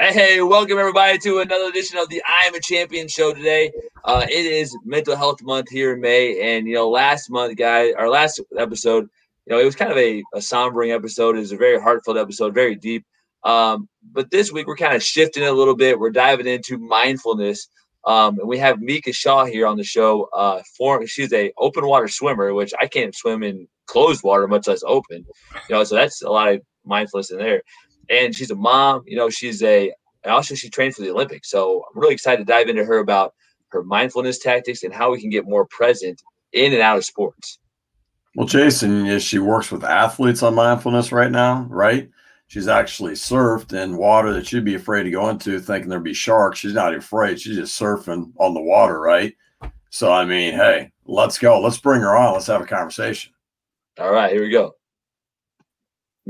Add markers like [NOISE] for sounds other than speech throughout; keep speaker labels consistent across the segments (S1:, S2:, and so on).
S1: Hey, welcome everybody to another edition of the I Am a Champion show today. Uh, it is Mental Health Month here in May, and you know, last month, guys, our last episode, you know, it was kind of a, a sombering episode. It was a very heartfelt episode, very deep. Um, but this week we're kind of shifting a little bit. We're diving into mindfulness, um, and we have Micha Shaw here on the show. Uh, for she's a open water swimmer, which I can't swim in closed water, much less open. You know, so that's a lot of mindfulness in there and she's a mom. You know, she's a and also she trained for the Olympics. So I'm really excited to dive into her about her mindfulness tactics and how we can get more present in and out of sports.
S2: Well, Jason, she works with athletes on mindfulness right now, right? She's actually surfed in water that she'd be afraid to go into, thinking there'd be sharks. She's not afraid. She's just surfing on the water, right? So, I mean, hey, let's go. Let's bring her on. Let's have a conversation.
S1: All right, here we go.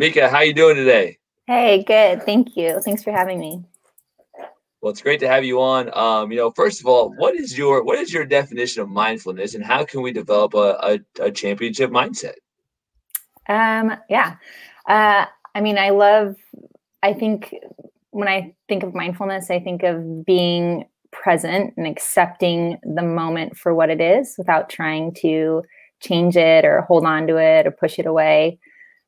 S1: Micha, how you doing today?
S3: Hey, good. Thank you. Thanks for having me.
S1: Well, it's great to have you on. Um, you know, first of all, what is your what is your definition of mindfulness, and how can we develop a, a, a championship mindset?
S3: Um, yeah, uh, I mean, I love. I think when I think of mindfulness, I think of being present and accepting the moment for what it is, without trying to change it or hold on to it or push it away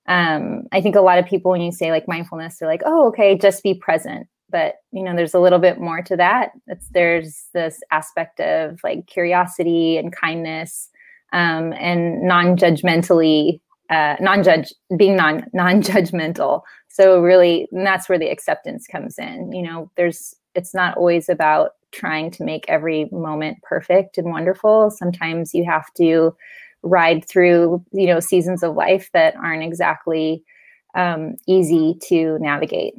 S3: um, I think a lot of people, when you say like mindfulness, they're like, oh, okay, just be present. But you know, there's a little bit more to that. It's there's this aspect of like curiosity and kindness um, and non-judgmentally, uh, non-judge, being non [LAUGHS] non-judgmental. So really, that's where the acceptance comes in. You know, there's it's not always about trying to make every moment perfect and wonderful. Sometimes you have to ride through you know seasons of life that aren't exactly um, easy to navigate.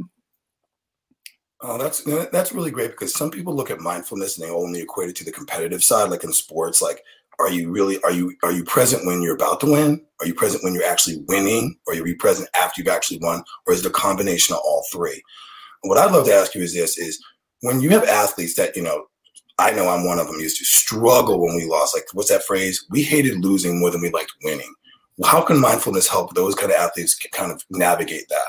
S4: Oh, that's that's really great because some people look at mindfulness and they only equate it to the competitive side, like in sports. Like, are you really are you are you present when you're about to win? Are you present when you're actually winning? Or are you present after you've actually won? Or is it a combination of all three? What I'd love to ask you is this: is when you have athletes that you know I know I'm one of them used to struggle when we lost. Like, what's that phrase? We hated losing more than we liked winning. How can mindfulness help those kind of athletes kind of navigate that?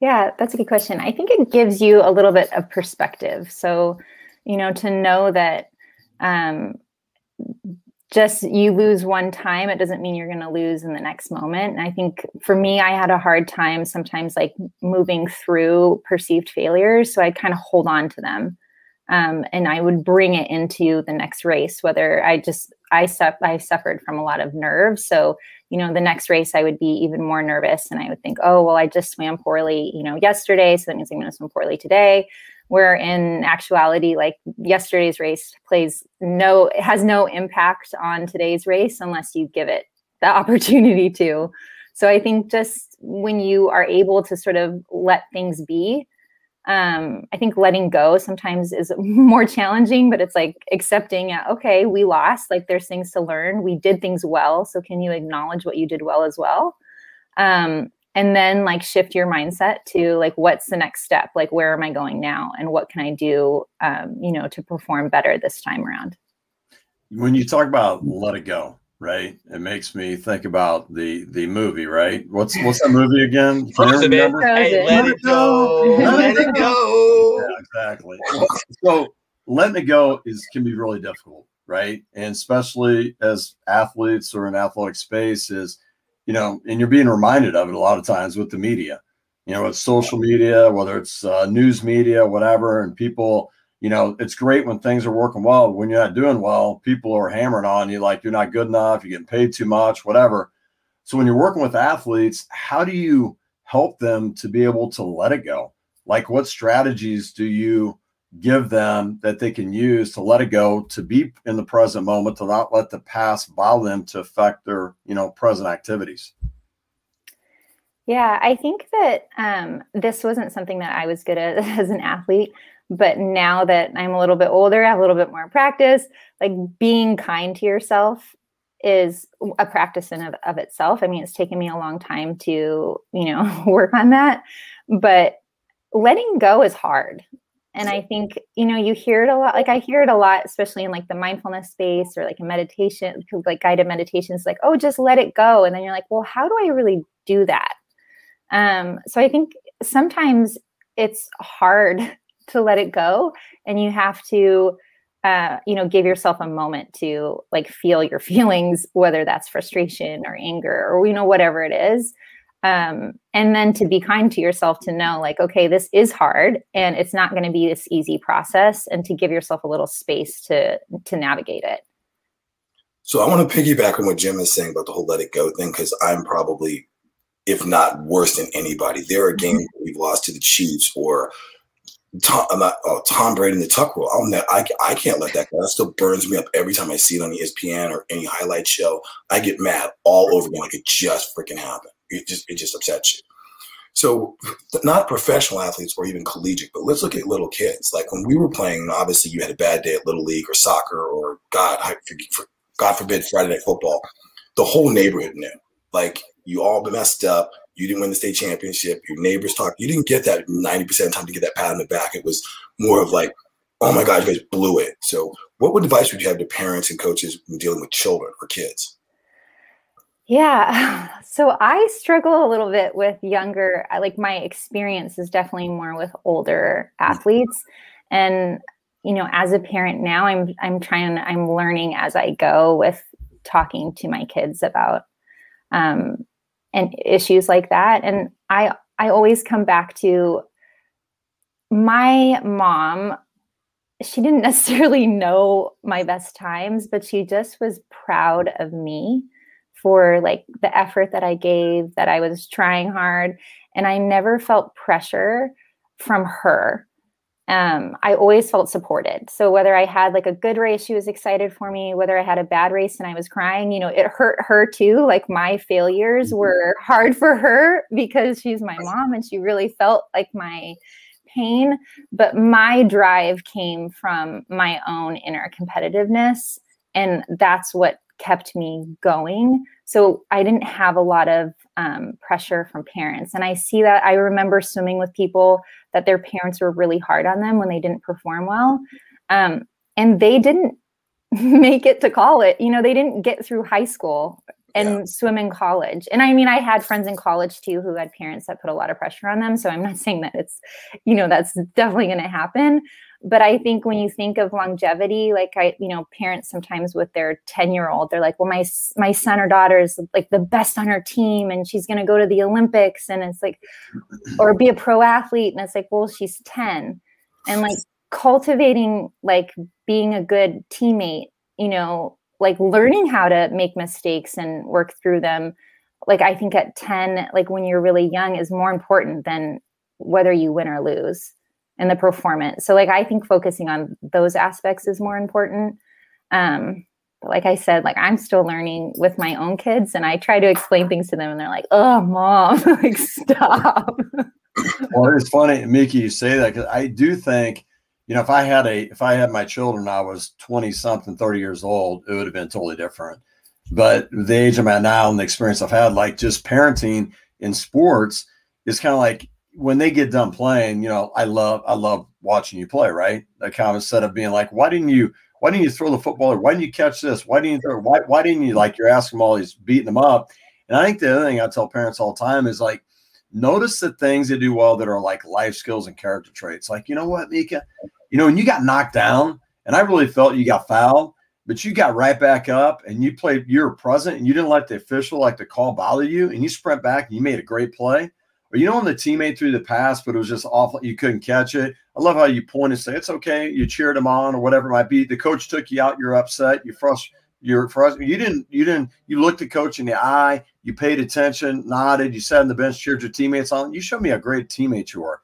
S3: Yeah, that's a good question. I think it gives you a little bit of perspective. So, you know, to know that um, just you lose one time, it doesn't mean you're going to lose in the next moment. And I think for me, I had a hard time sometimes like moving through perceived failures. So I kind of hold on to them um, and I would bring it into the next race. Whether I just I I suffered from a lot of nerves, so you know the next race I would be even more nervous, and I would think, oh well, I just swam poorly, you know, yesterday, so that means I'm going to swim poorly today. Where in actuality, like yesterday's race plays no, has no impact on today's race unless you give it the [LAUGHS] opportunity to. So I think just when you are able to sort of let things be, um, I think letting go sometimes is [LAUGHS] more challenging, but it's like accepting, okay, we lost. Like there's things to learn. We did things well. So can you acknowledge what you did well as well? Um, and then like shift your mindset to like, what's the next step? Like, where am I going now? And what can I do, um, you know, to perform better this time around?
S2: When you talk about let it go, right? It makes me think about the the movie, right? What's what's that movie again? [LAUGHS]
S1: Frozen, hey, let it go. Let it go.
S2: Yeah, exactly. So letting it go is can be really difficult, right? And especially as athletes or in athletic space is, you know, and you're being reminded of it a lot of times with the media, you know, with social media, whether it's uh, news media, whatever, and people you know, it's great when things are working well. When you're not doing well, people are hammering on you like you're not good enough, you're getting paid too much, whatever. So when you're working with athletes, how do you help them to be able to let it go? Like what strategies do you give them that they can use to let it go, to be in the present moment, to not let the past bother them to affect their, you know, present activities?
S3: Yeah, I think that um, this wasn't something that I was good at [LAUGHS] as an athlete. But now that I'm a little bit older, I have a little bit more practice, like being kind to yourself is a practice in of, of itself. I mean, it's taken me a long time to, you know, [LAUGHS] work on that. But letting go is hard. And I think, you know, you hear it a lot. Like I hear it a lot, especially in like the mindfulness space or like a meditation, like guided meditations, like, oh, just let it go. And then you're like, well, how do I really do that? Um, so I think sometimes it's hard to let it go and you have to uh, you know give yourself a moment to like feel your [LAUGHS] feelings whether that's frustration or anger or you know whatever it is um, and then to be kind to yourself to know like okay this is hard and it's not going to be this easy process and to give yourself a little space to to navigate it
S4: so i want to piggyback on what jim is saying about the whole let it go thing because i'm probably if not worse than anybody there are mm-hmm. games we've lost to the chiefs or Tom, not, oh, Tom Brady in the tuck rule. Ne- I, I can't let that go. That still burns me up every time I see it on ESPN or any highlight show. I get mad all over again, like it just freaking happened. It just it just upsets you. So, not professional athletes or even collegiate, but let's look at little kids. Like when we were playing, obviously you had a bad day at little league or soccer or God, God forbid Friday night football. The whole neighborhood knew. Like you all messed up you didn't win the state championship. Your neighbors talk. You didn't get that 90% of time to get that pat on the back. It was more of like, oh my God, you guys blew it. So, what would advice would you have to parents and coaches when dealing with children or kids?
S3: Yeah. [SIGHS] So I struggle a little bit with younger, like my experience is definitely more with older athletes. And, you know, as a parent now, I'm I'm trying, I'm learning as I go with talking to my kids about um, and issues like that. And i i always come back to my mom she didn't [LAUGHS] necessarily know my best times but she just was proud of me for like the effort that i gave that i was trying hard and i never felt pressure from her um, I always felt supported. So whether I had like a good race, she was excited for me. Whether I had a bad race and I was crying, you know, it hurt her too. Like my failures mm-hmm. were [LAUGHS] hard for her because she's my mom and she really felt like my pain. But my drive came from my own inner competitiveness. And that's what kept me going. So I didn't have a lot of um, pressure from parents. And I see that. I remember swimming with people that their parents were really hard on them when they didn't perform well. Um, and they didn't [LAUGHS] make it to college. You know, they didn't get through high school and yeah. swim in college. And I mean, I had friends in college too who had parents that put a lot of pressure on them. So I'm not saying that it's, you know, that's definitely going to happen but i think when you think of longevity like i you know parents sometimes with their 10 year old they're like well my my son or daughter is like the best on her team and she's going to go to the olympics and it's like or be a pro athlete and it's like well she's 10 and like cultivating like being a good teammate you know like learning how to make mistakes and work through them like i think at 10 like when you're really young is more important than whether you win or lose and the performance. So like I think focusing on those aspects is more important. Um, but like I said, like I'm still learning with my own kids and I try to explain things to them and they're like, oh mom, [LAUGHS] like stop. [LAUGHS]
S2: well, it's funny, Mickey, you say that because I do think, you know, if I had a if I had my children, I was 20 something, 30 years old, it would have been totally different. But the age I'm at now and the experience I've had, like just parenting in sports, is kind of like when they get done playing, you know, I love I love watching you play, right? Kind of instead of being like, why didn't you why didn't you throw the football or why didn't you catch this? Why didn't you throw why why didn't you like you're asking them all these beating them up? And I think the other thing I tell parents all the time is like notice the things they do well that are like life skills and character traits. Like, you know what, Micha? You know, when you got knocked down, and I really felt you got fouled, but you got right back up and you played, you were present and you didn't let the official like the call bother you and you sprint back and you made a great play or you know when the teammate threw the pass, but it was just awful, you couldn't catch it. I love how you point and say it's okay. You cheered him on or whatever it might be. The coach took you out. You're upset. You're frustrated. You're frustrated. You didn't. You didn't. You looked the coach in the eye. You paid attention. Nodded. You sat on the bench, cheered your teammates on. You showed me a great teammate you are.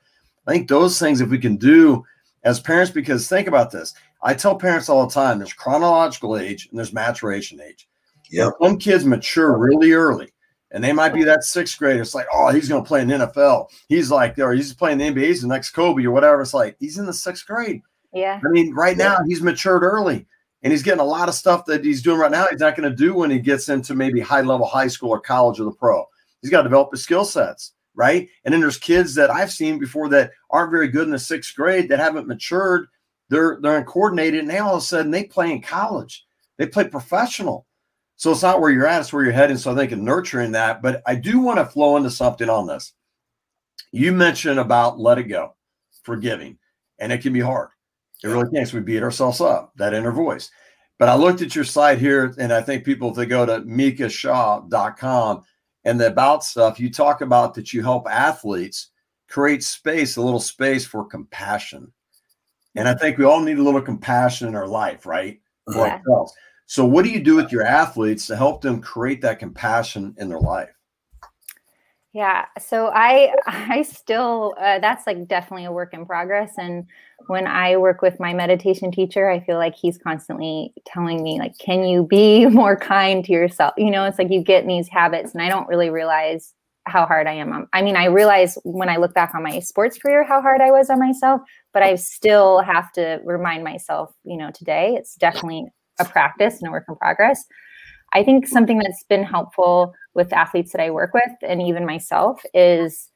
S2: I think those things, if we can do as parents, because think about this. I tell parents all the time: there's chronological age and there's maturation age. Yeah, some kids mature really early and they might be that sixth grader. It's like, oh, he's going to play in NFL. He's like, or he's playing the NBA. He's the next Kobe or whatever. It's like he's in the sixth grade.
S3: Yeah.
S2: I mean, right now he's matured early, and he's getting a lot of stuff that he's doing right now. He's not going to do when he gets into maybe high level high school or college or the pro. He's got to develop his skill sets, right? And then there's kids that I've seen before that aren't very good in the sixth grade that haven't matured. They're they're uncoordinated, and they all of a sudden they play in college. They play professional so it's not where you're at, it's where you're heading. So I think in nurturing that, but I do want to flow into something on this. You mentioned about let it go. forgiving, and it can be hard. It really can. So we beat ourselves up, that inner voice. But I looked at your site here, and I think people, if they go to michashaw.com and the about stuff, you talk about that you help athletes create space, a little space for compassion. And I mm-hmm. think we all need a little compassion in our life, right? For yeah. ourselves. So, what do you do with your athletes to help them create that compassion in their life?
S3: Yeah, so I [LAUGHS] I still uh, that's like definitely a work in progress and when I work with my meditation teacher, I feel like he's constantly telling me like can you be [LAUGHS] more kind to yourself? You know, it's like you get in these habits and I don't really realize how hard I am. I mean, I realize when I look back on my sports career how hard I was on myself, but I still have to remind myself, you know, today it's definitely a practice and a work in progress. I think something that's been helpful with athletes that I work with and even myself is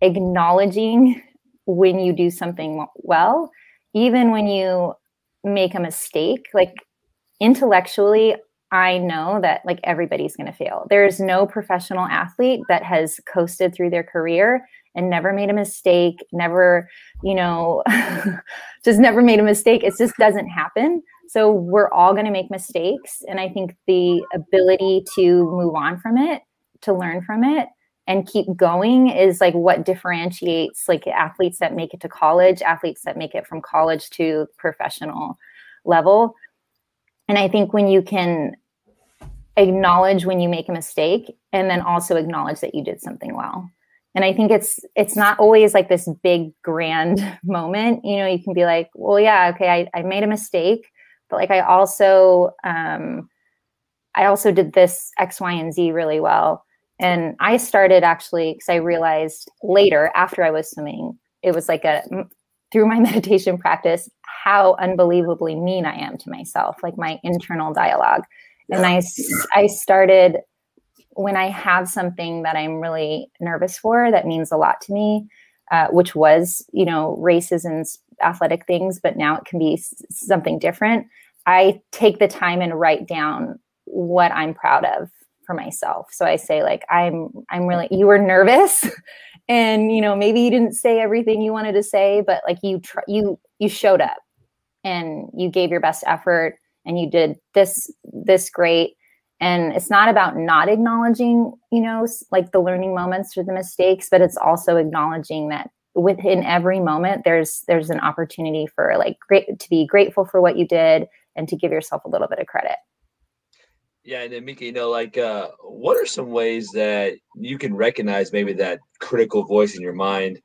S3: acknowledging when you do something well, even when you make a mistake. Like intellectually, I know that like everybody's going to fail. There's no professional athlete that has coasted through their career and never made a mistake, never, you know, [LAUGHS] just never made a mistake. It just doesn't happen. So we're all going to make mistakes. And I think the ability to move on from it, to learn from it, and keep going is like what differentiates like athletes that make it to college, athletes that make it from college to professional level. And I think when you can acknowledge when you make a mistake and then also acknowledge that you did something well and i think it's it's not always like this big grand [LAUGHS] moment you know you can be like well yeah okay i, I made a mistake but like i also um i also did this x y and z really well. And i started actually because i realized later after i was swimming it was like a through my [LAUGHS] meditation practice how unbelievably mean i am to myself like my internal dialogue. And i i started when i have something that i'm really nervous for that means a lot to me uh, which was you know races and athletic things but now it can be something different I take the time and write down what I'm proud of for myself. So I say like I'm I'm really you were nervous [LAUGHS] and you know maybe you didn't say everything you wanted to say but like you tr- you you showed up and you gave your best effort and you did this this great and it's not about not acknowledging you know like the learning moments or the mistakes but it's also acknowledging that within every moment there's there's an opportunity for like great to be grateful for what you did and to give yourself a little bit of credit.
S1: Yeah, and then Micha, you know, like, uh, what are some ways that you can recognize maybe that critical voice in your mind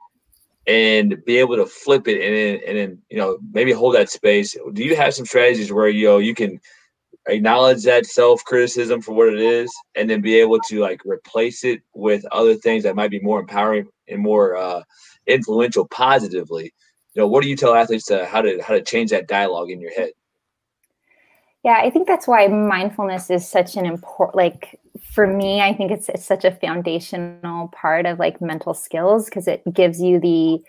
S1: and be able to flip it and then, and then you know maybe hold that space? Do you have some strategies where you know you can acknowledge that self criticism for what it is, and then be able to like replace it with other things that might be more empowering and more uh, influential positively? You know, what do you tell athletes to how to how to change that dialogue in your head?
S3: Yeah, I think that's why mindfulness is such an important like for me, I think it's, it's such a foundational part of like mental skills because it gives you the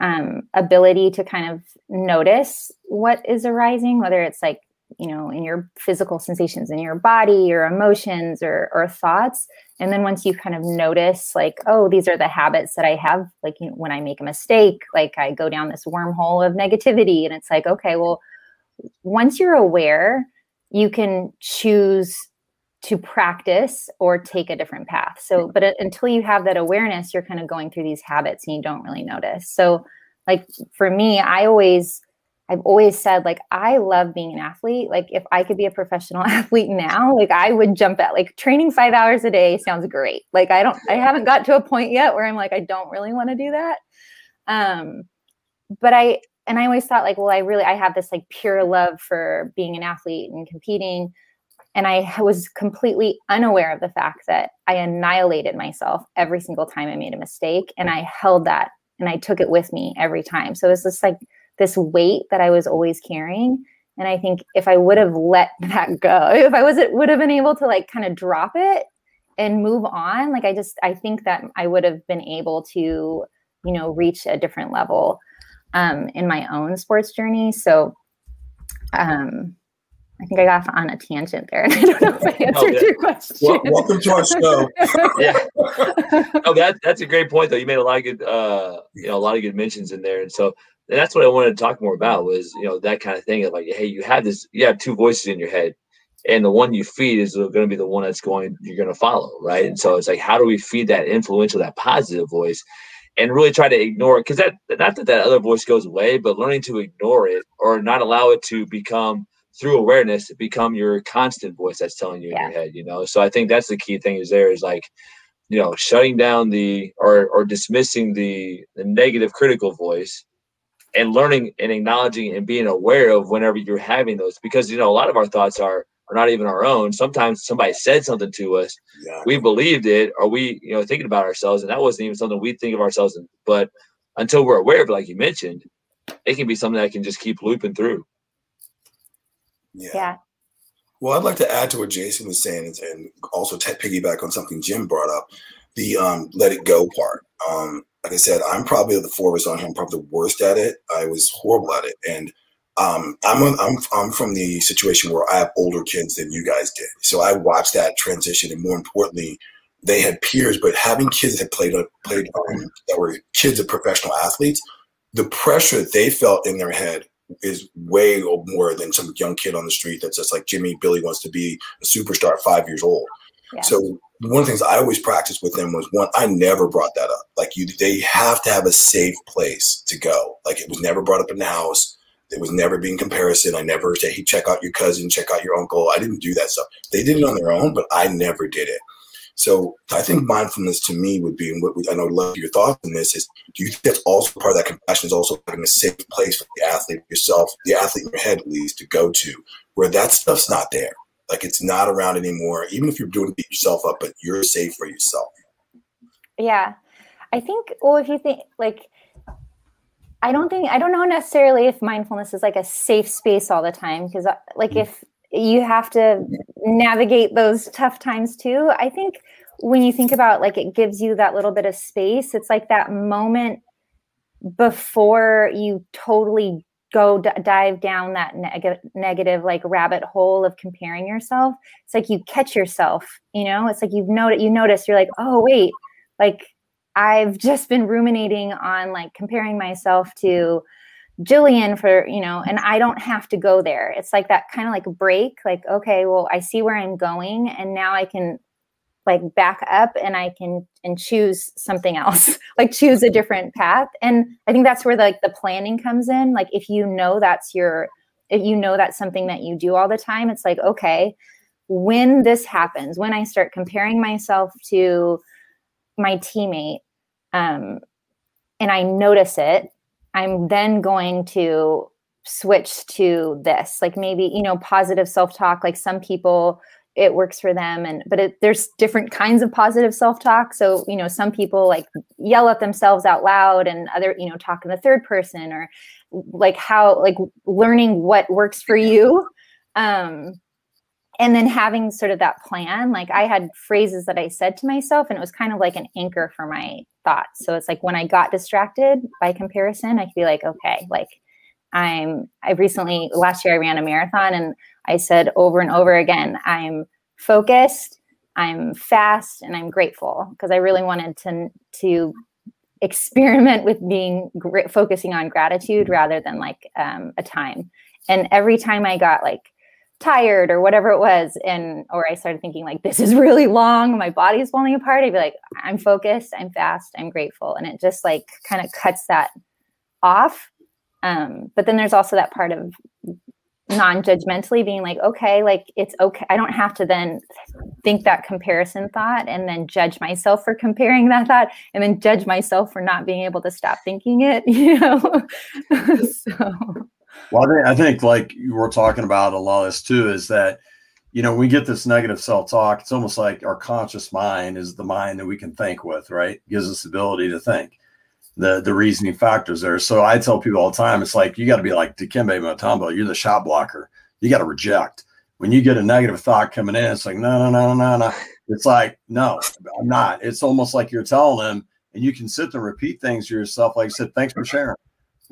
S3: um, ability to kind of notice what is arising, whether it's like, you know, in your physical sensations in your body, your emotions or, or thoughts. And then once you kind of notice, like, oh, these are the habits that I have, like you know, when I make a mistake, like I go down this wormhole of negativity. And it's like, okay, well, once you're aware, you can choose to practice or take a different path. So, but uh, until you have that awareness, you're kind of going through these habits and you don't really notice. So, like for me, I always, I've always said, like, I love being an athlete. Like, if I could be a professional [LAUGHS] athlete now, like, I would jump at like training five hours a day sounds great. Like, I don't, I haven't got to a point yet where I'm like, I don't really want to do that. Um, but I, and I always thought like, well, I really I have this like pure love for being an athlete and competing. And I was completely unaware of the fact that I annihilated myself every single time I made a mistake. And I held that and I took it with me every time. So it was just like this weight that I was always carrying. And I think if I would have let [LAUGHS] that go, if I wasn't would have been able to like kind of drop it and move on, like I just I think that I would have been able to, you know, reach a different level um, in my own sports journey. So, um, I think I got off on a tangent there. [LAUGHS] I don't know if I answered your question.
S4: Well, welcome to our show. [LAUGHS]
S1: yeah. Oh, that that's a great point though. You made a lot of good, uh, you know, a lot of good mentions in there, and so and that's what I wanted to talk more about was you know that kind of thing of like, hey, you have this, you have two voices in your head, and the one you feed is going to be the one that's going you're going to follow, right? And so it's like, how do we feed that influential, that positive voice? and really try to ignore it because that not that that other voice goes away but learning to ignore it or not allow it to become through awareness to become your constant voice that's telling you yeah. in your head you know so i think that's the key thing is there is like you know shutting down the or or dismissing the the negative critical voice and learning and acknowledging and being aware of whenever you're having those because you know a lot of our thoughts are are not even our own sometimes somebody said something to us yeah. we believed it or we you know thinking about ourselves and that wasn't even something we think of ourselves in, but until we're aware of it like you mentioned it can be something that can just keep looping through
S3: yeah. yeah.
S4: Well, I'd like to add to what Jason was saying and also t- piggyback on something Jim brought up the um, let it go part. Um, like I said, I'm probably the four of us on here. I'm probably the worst at it. I was horrible at it, and um, I'm a, I'm I'm from the situation where I have older kids than you guys did, so I watched that transition, and more importantly, they had peers. But having kids that played played um, that were kids of professional athletes, the pressure that they felt in their head is way more than some young kid on the street that's just like Jimmy Billy wants to be a superstar at five years old. Yeah. So one of the things I always practiced with them was one, I never brought that up. Like you, they have to have a safe place to go. Like it was never brought up in the house. It was never being comparison. I never said, hey, check out your cousin, check out your uncle. I didn't do that stuff. They did it on their own, but I never did it. So I think mindfulness to me would be, and what I know, love your thoughts on this is, do you think that's also part of that compassion is also having a safe place for the athlete yourself, the athlete in your head at least, to go to where that stuff's not there. Like it's not around anymore, even if you're doing to beat yourself up, but you're safe for yourself.
S3: Yeah. I think, well, if you think like, I don't think, I don't know necessarily if mindfulness is like a safe space all the time. Cause uh, like if you have to navigate those tough times too. I think when you think about like it gives you that little bit of space, it's like that moment before you totally go d- dive down that neg- negative like rabbit hole of comparing yourself it's like you catch yourself you know it's like you've noticed you notice you're like oh wait like i've just been ruminating on like comparing myself to Jillian for, you know, and I don't have to go there. It's like that kind of like break, like, okay, well, I see where I'm going and now I can like back up and I can and choose something else, [LAUGHS] like choose a different path. And I think that's where the, like the planning comes in. Like if you know that's your if you know that's something that you do all the time, it's like, okay, when this happens, when I start comparing myself to my teammate, um, and I notice it, I'm then going to switch to this like maybe you know positive self-talk like some people it works for them. And but it, there's different kinds of positive self-talk. So you know some people like yell at themselves out loud and other you know talk in the third person or like how like learning what works for you. Um and then having sort of that plan like i had phrases that i said to myself and it was kind of like an anchor for my thoughts. So it's like when i got distracted by comparison i could be like okay like i'm i recently last year i ran a marathon and i said over and over again i'm focused i'm fast and i'm grateful because i really wanted to to experiment with being focusing on gratitude rather than like um, a time. And every time i got like tired or whatever it was and or i started thinking like this is [LAUGHS] really long my body's falling apart i'd be like i'm focused i'm fast i'm grateful and it just like kind of cuts that off. Um, but then there's also that part of non-judgmentally being like okay like it's okay i don't have to then think that comparison thought and then judge myself for comparing that thought and then judge myself for not being able to stop thinking it [LAUGHS] you know [LAUGHS] so
S2: well, I think, like you were talking about a lot of this too is that, you know, we get this negative self talk. It's almost like our conscious mind is the mind that we can think with, right? It gives us the ability to think the the reasoning factors there. So I tell people all the time, it's like you got to be like Dikembe Mutombo. You're the shot blocker. You got to reject. When you get a negative thought coming in, it's like no, no, no, no, no. It's like no, I'm not. It's almost like you're telling them, and you can sit there and repeat things to yourself. Like I said, thanks for sharing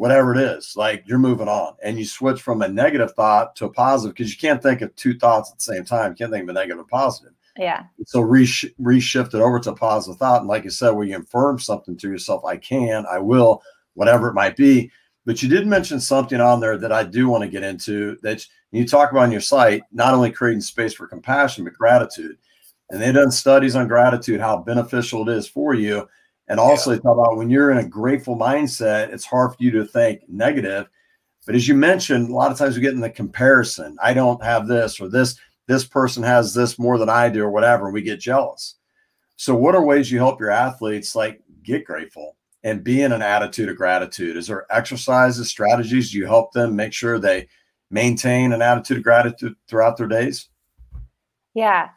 S2: whatever it is, like you're moving on and you switch from a negative thought to a positive because you can't think of two thoughts at the same time. You can't think of a negative and positive.
S3: Yeah.
S2: So resh- reshift it over to positive thought. And like you said, when you affirm something to yourself, I can, I will, whatever it might be. But you did mention something on there that I do want to get into that you talk about on your site, not only creating space for compassion, but gratitude. And they've done studies on gratitude, how beneficial it is for you. And also, yeah. talk about when you're in a grateful mindset, it's hard for you to think negative. But as you mentioned, a lot of times we get in the comparison. I don't have this or this. This person has this more than I do, or whatever. We get jealous. So, what are ways you help your athletes like get grateful and be in an attitude of gratitude? Is there exercises, strategies? You help them make sure they maintain an attitude of gratitude throughout their days?
S3: Yeah.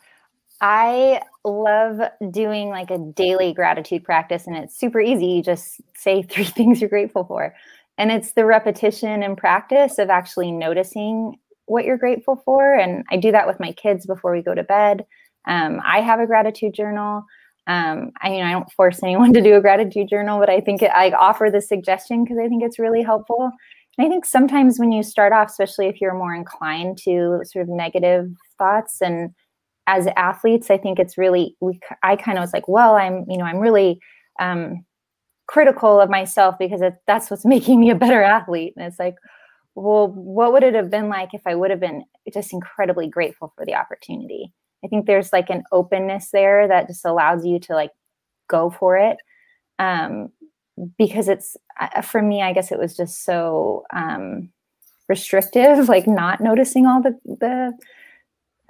S3: I love doing like a daily gratitude practice, and it's super easy. You just say three [LAUGHS] things you're grateful for. And it's the repetition and practice of actually noticing what you're grateful for. And I do that with my kids before we go to bed. Um, I have a gratitude journal. Um, I mean, I don't force anyone to do a gratitude journal, but I think it, I offer the suggestion because I think it's really helpful. And I think sometimes when you start off, especially if you're more inclined to sort of negative thoughts and as athletes, I think it's really we. I kind of was like, well, I'm you know I'm really um, critical of myself because it, that's what's [LAUGHS] making me a better athlete. And it's like, well, what would it have been like if I would have been just incredibly grateful for the opportunity? I think there's like an openness there that just allows you to like go for it. Um, because it's for me, I guess it was just so um, restrictive, [LAUGHS] like not noticing all the the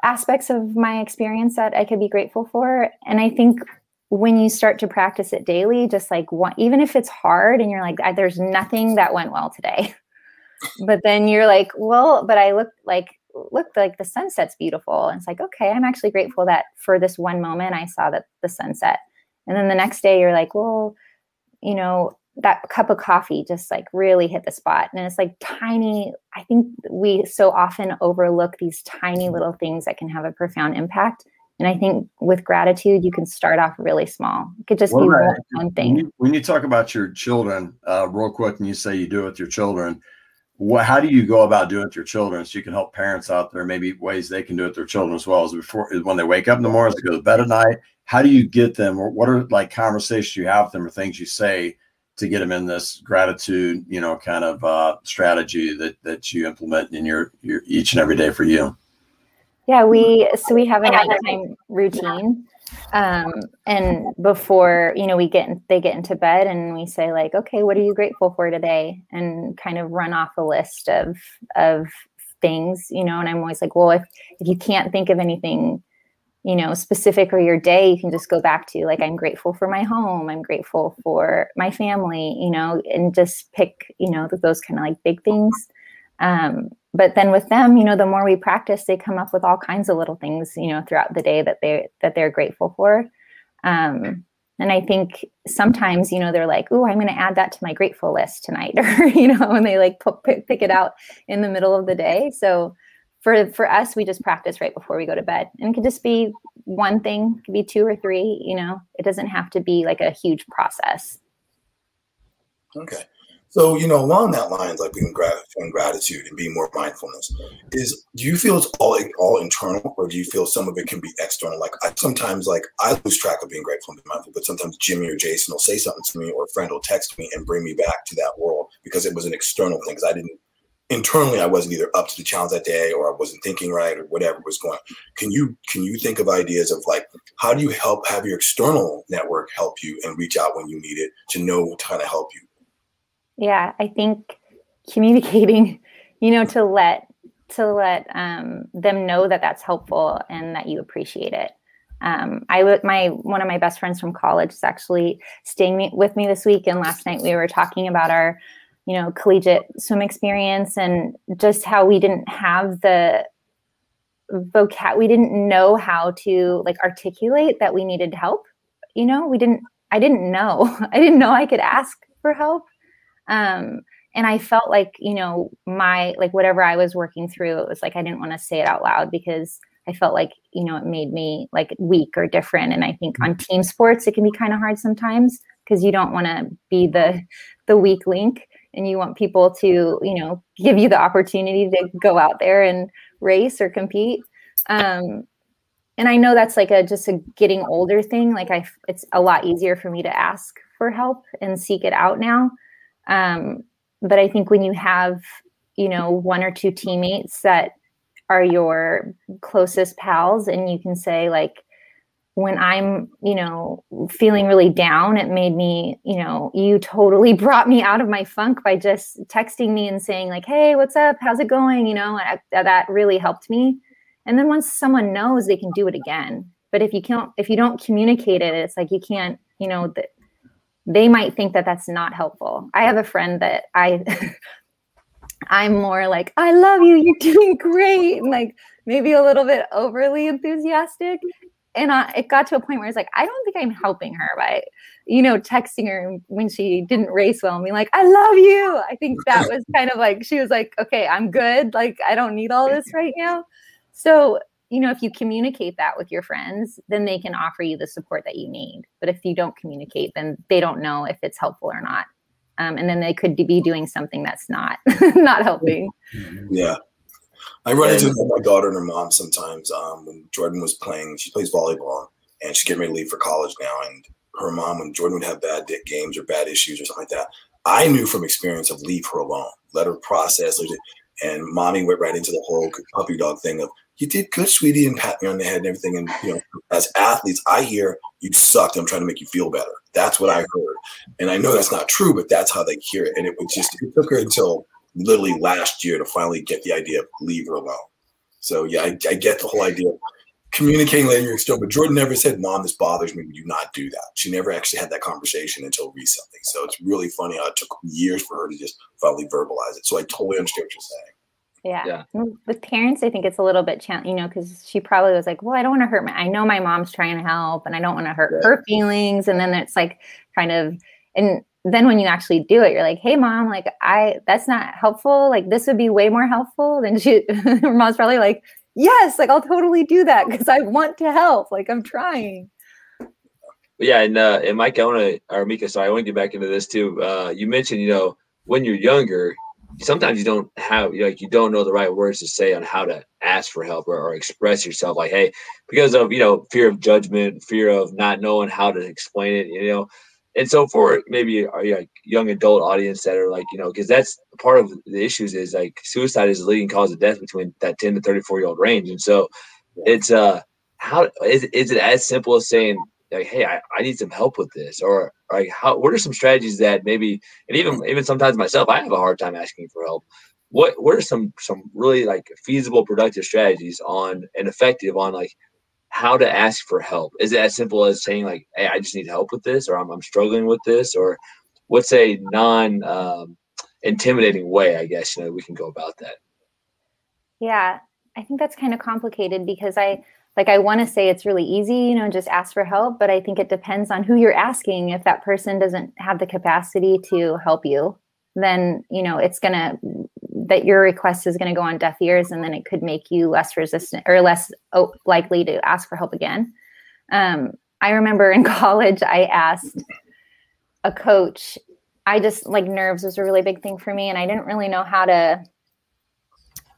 S3: aspects of my experience that I could be grateful for. And I think when you start to practice it daily, just like even if it's hard and you're like, there's nothing that went well today. [LAUGHS] but then you're like, well, but I look like, look like the sunset's beautiful. And it's like, okay, I'm actually grateful that for this one moment I saw that the sunset. And then the next day you're like, well, you know, that cup of coffee just like really hit the spot and it's like tiny i think we so often overlook these tiny little things that can have a profound impact and i think with gratitude you can start off really small it could just be one, one thing
S2: when you, when you, talk about your children uh, real quick and you say you do it with your children what, how do you go about doing it with your children so you can help parents out there maybe ways they can do it with their children as well? As before when they wake up in the morning to go to bed at night? How do you get them or what are like conversations you have with them or things you say to get them in this gratitude, you know, kind of uh, strategy that that you implement in your your each and every day for you?
S3: Yeah, we so we have a nighttime routine, um, and before you know we get they get into bed and we say like, okay, what are you grateful for today, and kind of run off a list of of things, you know. And I'm always like, well, if if you can't think of anything you know specific or your day you can just go back to like i'm grateful for my home i'm grateful for my family you know and just pick you know those kind of like big things um, but then with them you know the more we practice they come up with all kinds of little things you know throughout the day that they that they're grateful for. Um, and i think sometimes you know they're like oh i'm going to add that to my grateful list tonight [LAUGHS] or you know and they like pick, pick it out in the middle of the day. So for for us we just practice right before we go to bed. And it could just be one thing could be two or three you know? It doesn't have to be like a huge process.
S4: Okay so you know along that lines like being gratitude gratitude and being more mindfulness is do you feel it's all all internal or do you feel some of it can be external like I sometimes like i lose track of being grateful and mindful but sometimes jimmy or jason will say something to me or a friend will text me and bring me back to that world because it was an external thing because i didn't internally I wasn't either up to the challenge that day or I wasn't thinking right or whatever was going. On. Can you can you think of ideas of like how do you help have your external network help you and reach out when you need it to know what kind of help you?
S3: Yeah, I think communicating, [LAUGHS] you know, to let to let um, them know that that's helpful and that you appreciate it. Um, I would my one of my best friends from college is actually staying with me this week, and last night we were talking about our you know collegiate swim experience and just how we didn't have the vocab we didn't know how to like articulate that we needed help you know? We didn't i didn't know. [LAUGHS] I didn't know i could ask for help um and i felt like you know my like whatever i was working through it was like i didn't want to say it out loud because i felt like you know it made me like weak or different. And i think on mm-hmm. team sports it can be kind of hard sometimes because you don't want to be the the weak link and you want people to you know give you the opportunity to go out there and race or compete. Um, and i know that's like a just a getting older thing. Like i it's a lot easier for me to ask for help and seek it out now um, but i think when you have you know one or two teammates that are your closest pals and you can say like when I'm, you know, feeling really down, it made me, you know, you totally [LAUGHS] brought me out of my funk by just texting me and saying like, "Hey, what's up? How's it going?" You know, I, that really helped me. And then once someone knows, they can do it again. But if you can't, if you don't communicate it, it's like you can't, you know, that they might think that that's not helpful. I have a friend that I, [LAUGHS] I'm more like, "I love you. You're doing great," and like maybe a little bit overly enthusiastic and I, it got to a point where it's like, I don't think I'm helping her by, you know, texting her when she didn't race well and being like, I love you. I think that was kind of like, she was like, okay, I'm good. Like, I don't need all this right now. So, you know, if you communicate that with your friends, then they can offer you the support that you need. But if you don't communicate, then they don't know if it's helpful or not. Um, and then they could be doing something that's not [LAUGHS] not helping.
S4: Yeah, I run into my daughter and her mom sometimes. Um, when Jordan was playing, she plays volleyball and she's getting ready to leave for college now. And her mom, when Jordan would have bad dick games or bad issues or something like that, I knew from experience of leave her alone, let her process. And mommy went right into the whole puppy dog thing of you did good, sweetie, and pat me on the head and everything. And you know, as athletes, I hear you sucked. I'm trying to make you feel better. That's what I heard, and I know that's not true, but that's how they hear it. And it was just it took her until literally last year to finally get the idea of leave her alone. So yeah, I, I get the whole idea of communicating letting your but Jordan never said, Mom, this bothers me. You not do that? She never actually had that conversation until recently. So it's really funny how it took years for her to just finally verbalize it. So I totally understand what you're saying.
S3: Yeah. yeah. With parents, I think it's a little bit, ch- you know, because she probably was like, well, I don't want to hurt my, I know my mom's trying to help and I don't want to hurt her feelings. And then it's like kind of, and then when you actually do it, you're like, hey mom, like I that's not helpful. Like this would be way more helpful than she [LAUGHS] her mom's probably like, yes, like I'll totally do that because I want to help. Like I'm trying.
S1: Yeah, and uh and Mike, I wanna or Micha, sorry, I want to get back into this too. Uh you mentioned, you know, when you're younger, sometimes you don't have like you don't know the right words to say on how to ask for help or, or, express yourself like hey because of you know fear of judgment fear of not knowing how to explain it you know? And so for maybe a like young adult audience that are like you know because that's part of the issues is like suicide is the leading cause of death between that 10 to 34 year old range. And so it's uh how is, is it as simple as saying like hey I, I need some help with this or like how what are some strategies that maybe and even even sometimes myself i have a hard time asking for help what what are some some really like feasible productive strategies on and effective on like how to ask for help. Is it as simple as saying like, "Hey, I just need help with this," or "I'm, I'm struggling with this," or what's a non um, intimidating way? I guess you know we can go about that.
S3: Yeah, I think that's kind of complicated because I like I want to say it's really easy, you know, just ask for help, but I think it depends on who you're asking. If that person doesn't have the capacity to help you, then you know it's gonna that your request is going to go on deaf ears and then it could make you less resistant or less likely to ask for help again um, i remember in [LAUGHS] college i asked a coach i just like nerves was a really big thing for me and i didn't really know how to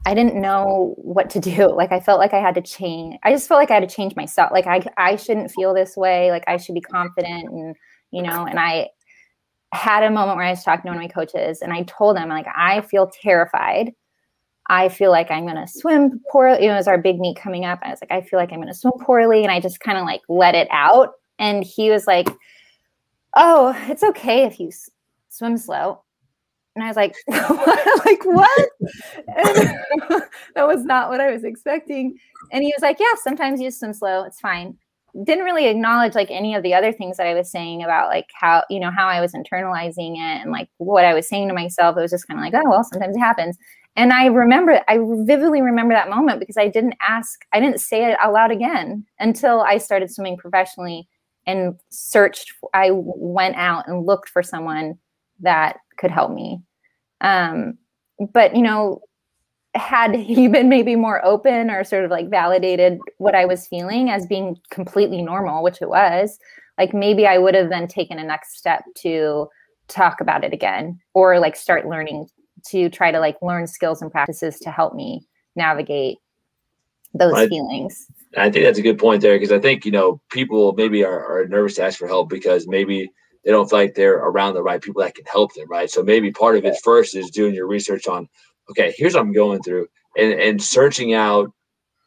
S3: i didn't know what to [LAUGHS] do like i felt like i had to change i just felt like i had to change myself like i, I shouldn't feel this way like i should be confident and you know and i had a moment where I was talking to one of my coaches and I told him, like, I feel terrified. I feel like I'm to swim poorly. You know, it was our big meet coming up. I was like, I feel like I'm to swim poorly. And I just kind of like let it out. And he was like, Oh, it's okay if you swim slow. And I was like, [LAUGHS] like what? [LAUGHS] that was not what I was expecting. And he was like, yeah, sometimes you swim slow. It's fine didn't really acknowledge like any of the other things that I was saying about like how you know how I was internalizing it and like what I was saying to myself. It was just kind of like, oh well, sometimes it happens. And I remember, I vividly remember that moment because I didn't ask, I didn't say it out loud again until I started swimming professionally and searched. I went out and looked for someone that could help me. Um, but you know, had he [LAUGHS] been maybe more open or sort of like validated what I was feeling as being completely normal, which it was, like maybe I would have then taken a next step to talk about it again or like start learning to try to like learn skills and practices to help me navigate those I, feelings.
S1: I think that's a good point there because I think, you know, people maybe are, are nervous to ask for help because maybe they don't feel like they're around the right people that can help them, right? So maybe part of it first is doing your research on, okay, here's what I'm going through and, and searching out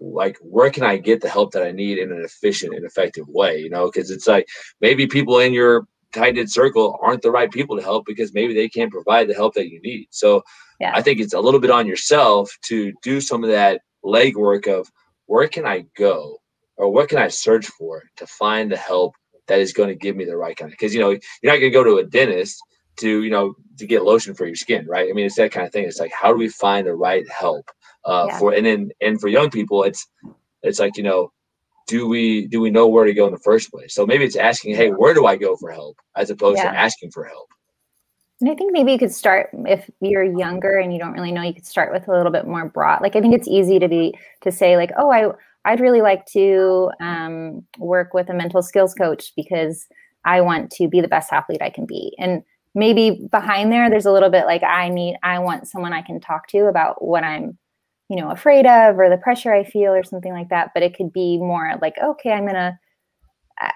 S1: like where can I get the help that I need in an efficient and effective way, you know, because it's like maybe people in your tight knit circle aren't the right people to help because maybe they can't provide the help that you need. So yeah. I think it's a little bit on yourself to do some of that legwork of where can I go or what can I search for to find the help that is going to give me the right kind of because you know you're not going to go to a dentist to you know to get lotion for your skin right i mean it's that kind of thing it's like how do we find the right help uh, yeah. for and then and for young people it's it's like you know do we do we know where to go in the first place? So maybe it's asking, hey, where do I go for help, as opposed yeah. to asking for help.
S3: And I think maybe you could start if you're younger and you don't really know, you could start with a little bit more broad. Like I think it's easy to be to say like, oh, I I'd really like to um, work with a mental skills coach because I want to be the best athlete I can be. And maybe behind there, there's a little bit like I need, I want someone I can talk to about what I'm you know afraid of or the pressure i feel or something like that but it could be more like okay i'm gonna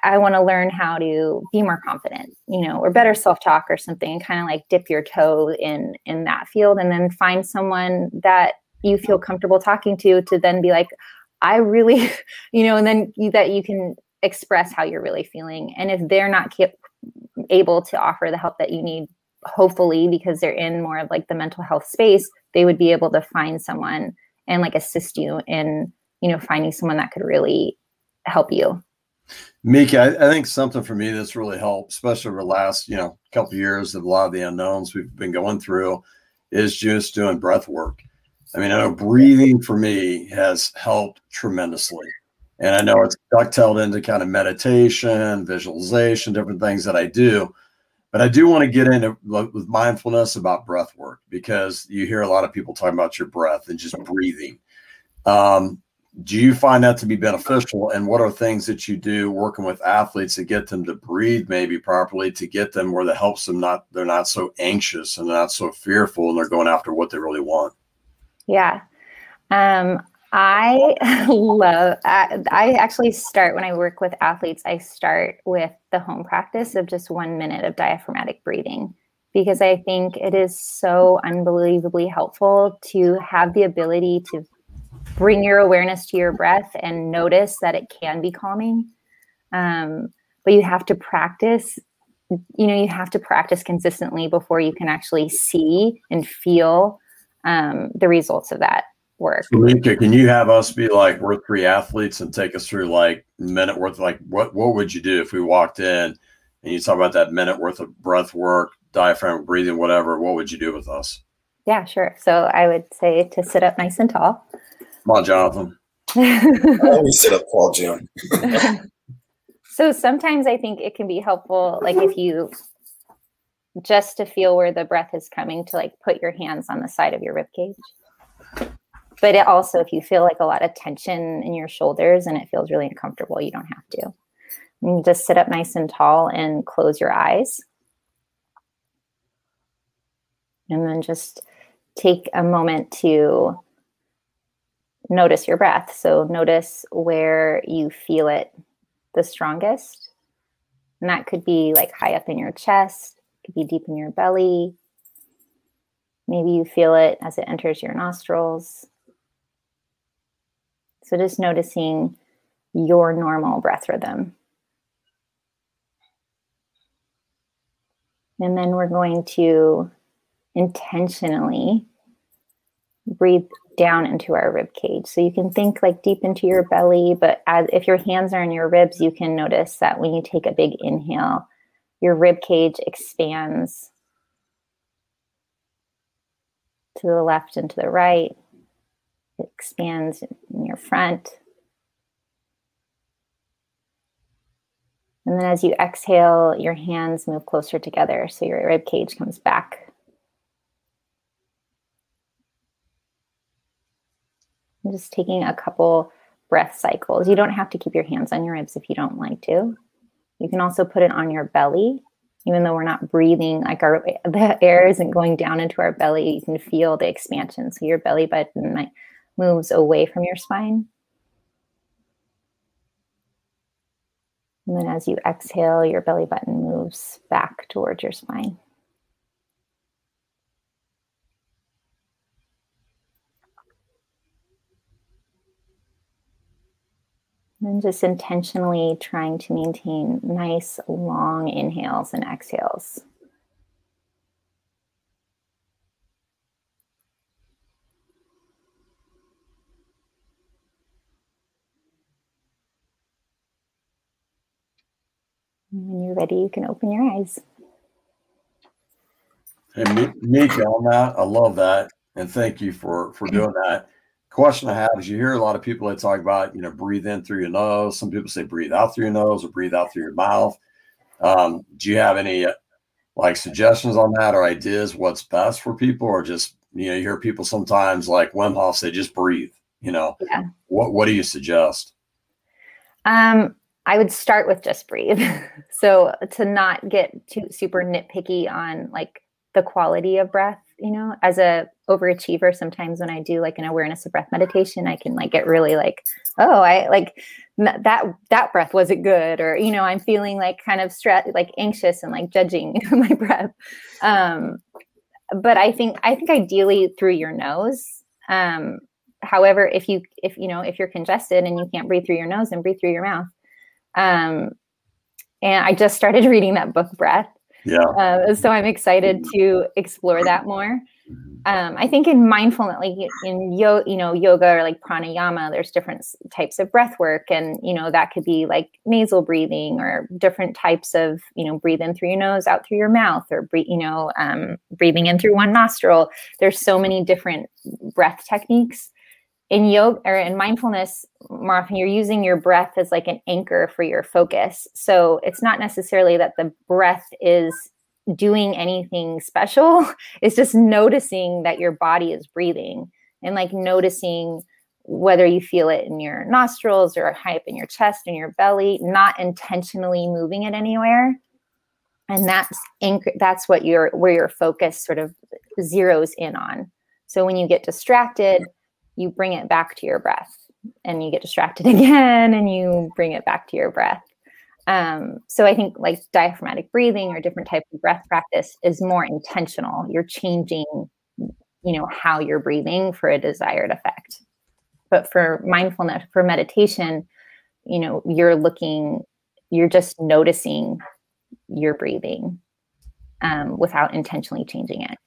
S3: i want to learn how to be more confident you know or better self-talk or something and kind of like dip your toe in in that field and then find someone that you feel comfortable talking to to then be like i really [LAUGHS] you know and then you, that you can express how you're really feeling and if they're not able to offer the help that you need hopefully because they're in more of like the mental health space they would be able to find someone and like assist you in you know finding someone that could really help you
S2: Micha, I, I, think something for me that's really helped, especially over the last, you know, couple of years of a lot of the unknowns we've been going through, is just doing breath work. I mean, I know breathing for me has helped tremendously. And I know it's ducktailed into kind of meditation, visualization, different things that I do. But I do want to get into with mindfulness about breath work because you hear a lot of people talking about your breath and just breathing. Um, do you find that to be beneficial? And what are things that you do working with athletes to get them to breathe maybe properly to get them where that helps them not they're not so anxious and not so fearful and they're going after what they really want?
S3: Yeah. Um, I [LAUGHS] love, I, I, actually start when I work with athletes, I start with the home practice of just one minute of diaphragmatic breathing because I think it is so unbelievably helpful to have the ability to bring your awareness to your breath and notice that it can be calming. Um, but you have to practice, you know, you have to practice consistently before you can actually see and feel um, the results of that work.
S2: Micha, can you have us be like we're three athletes and take us through like minute worth? Like what what would you do if we walked in and you talk about that minute worth of breath work, diaphragm breathing, whatever? What would you do with us?
S3: Yeah, sure. So I would say to sit up nice and tall.
S2: Come on, Jonathan. [LAUGHS]
S4: always sit up tall, Jim. [LAUGHS] [LAUGHS]
S3: so sometimes I think it can be helpful, like if you just to feel where the breath is coming, to like put your hands on the side of your rib cage. But it also if you feel like a lot of tension in your shoulders and it feels really uncomfortable you don't have to. You just sit up nice and tall and close your eyes. And then just take a moment to notice your breath. So notice where you feel it the strongest. And that could be like high up in your chest could be deep in your belly maybe you feel it as it enters your nostrils so just noticing your normal breath rhythm. And then we're going to intentionally breathe down into our rib cage. So you can think like deep into your belly, but as if your hands are in your ribs, you can notice that when you take a big inhale, your rib cage expands to the left and to the right. It expands in your front. And then as you exhale, your hands move closer together so your rib cage comes back. I'm just taking a couple breath cycles. You don't have to keep your hands on your ribs if you don't like to. You can also put it on your belly even though we're not breathing, like our the air isn't going down into our belly, you can feel the expansion. So your belly button like moves away from your spine. And then as you exhale, your belly button moves back towards your spine. And just intentionally trying to maintain nice long inhales and exhales. when you're ready, you can open your eyes.
S2: Hey, Micha, on that, I love that, and thank you for for doing that question I have is you hear a lot of people that talk about, you know, breathe in through your nose. Some people say breathe out through your nose or breathe out through your mouth. Um, do you have any uh, like suggestions on that or ideas what's best for people or just, you know, you hear people sometimes like Wim Hof say, just breathe, you know, yeah. what, what do you suggest?
S3: Um, I would start with just breathe. [LAUGHS] so to not get too super nitpicky on like the quality of breath you know as a overachiever sometimes when i do like an awareness of breath meditation i can like get really like oh i like that that breath wasn't good or you know i'm feeling like kind of stress like anxious and like judging [LAUGHS] my breath. Um but i think i think ideally through your nose. Um however if you if you know if you're congested and you can't breathe through your nose and breathe through your mouth. Um and i just started [LAUGHS] reading that book breath
S2: yeah. Uh,
S3: so I'm excited to explore that more. Um, I think in mindfulness, like in yo, you know, yoga or like pranayama, there's different types of breath work, and you know that could be like nasal breathing or different types of you know breathe in through your nose, out through your mouth, or breathe, you know, um, breathing in through one nostril. There's so many different breath techniques in yoga or in mindfulness more often you're using your breath as like an anchor for your focus. So it's not necessarily that the breath is doing anything special. [LAUGHS] It's just noticing that your body is breathing and like noticing whether you feel it in your nostrils or high up in your chest and your belly not intentionally moving it anywhere. And that's anchor that's what your where your focus sort of zeroes in on. So when you get distracted you bring it back to your breath and you get distracted [LAUGHS] again and you bring it back to your breath. Um, so I think like diaphragmatic breathing or different type of breath practice is more intentional. You're changing, you know, how you're breathing for a desired effect. But for mindfulness, for meditation, you know, you're looking, you're just noticing your breathing um, without intentionally changing it.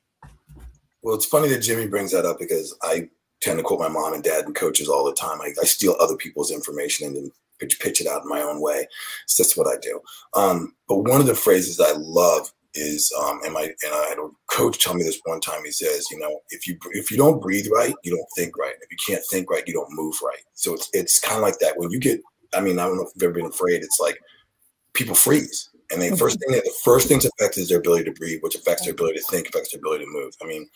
S4: Well, it's funny that Jimmy brings that up because I tend to quote my mom and dad and coaches all the time. I, I steal other people's information and then pitch, pitch, it out in my own way. So that's what I do. Um, but one of the phrases I love is, um, and my and I had a coach tell me this one time. He says, you know, if you if you don't breathe right, you don't think right. If you can't think right, you don't move right. So it's it's kind of like that. When you get, I mean, I don't know if you've ever been afraid. It's like people freeze. And the first thing that the first things affect is their ability to breathe, which affects their ability to think, affects their ability to move. I mean,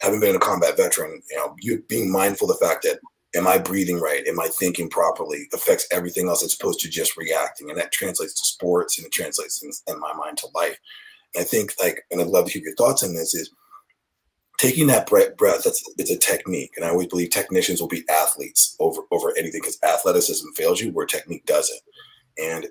S4: having been a combat veteran, you know, you being mindful of the fact that am I breathing right? Am I thinking properly? Affects everything else as opposed to just reacting. And that translates to sports and it translates in, in my mind to life. And I think like, and I'd love to hear your thoughts on this is taking that breath, breath that's it's a technique. And I always believe technicians will be athletes over, over anything because athleticism fails you where technique doesn't. And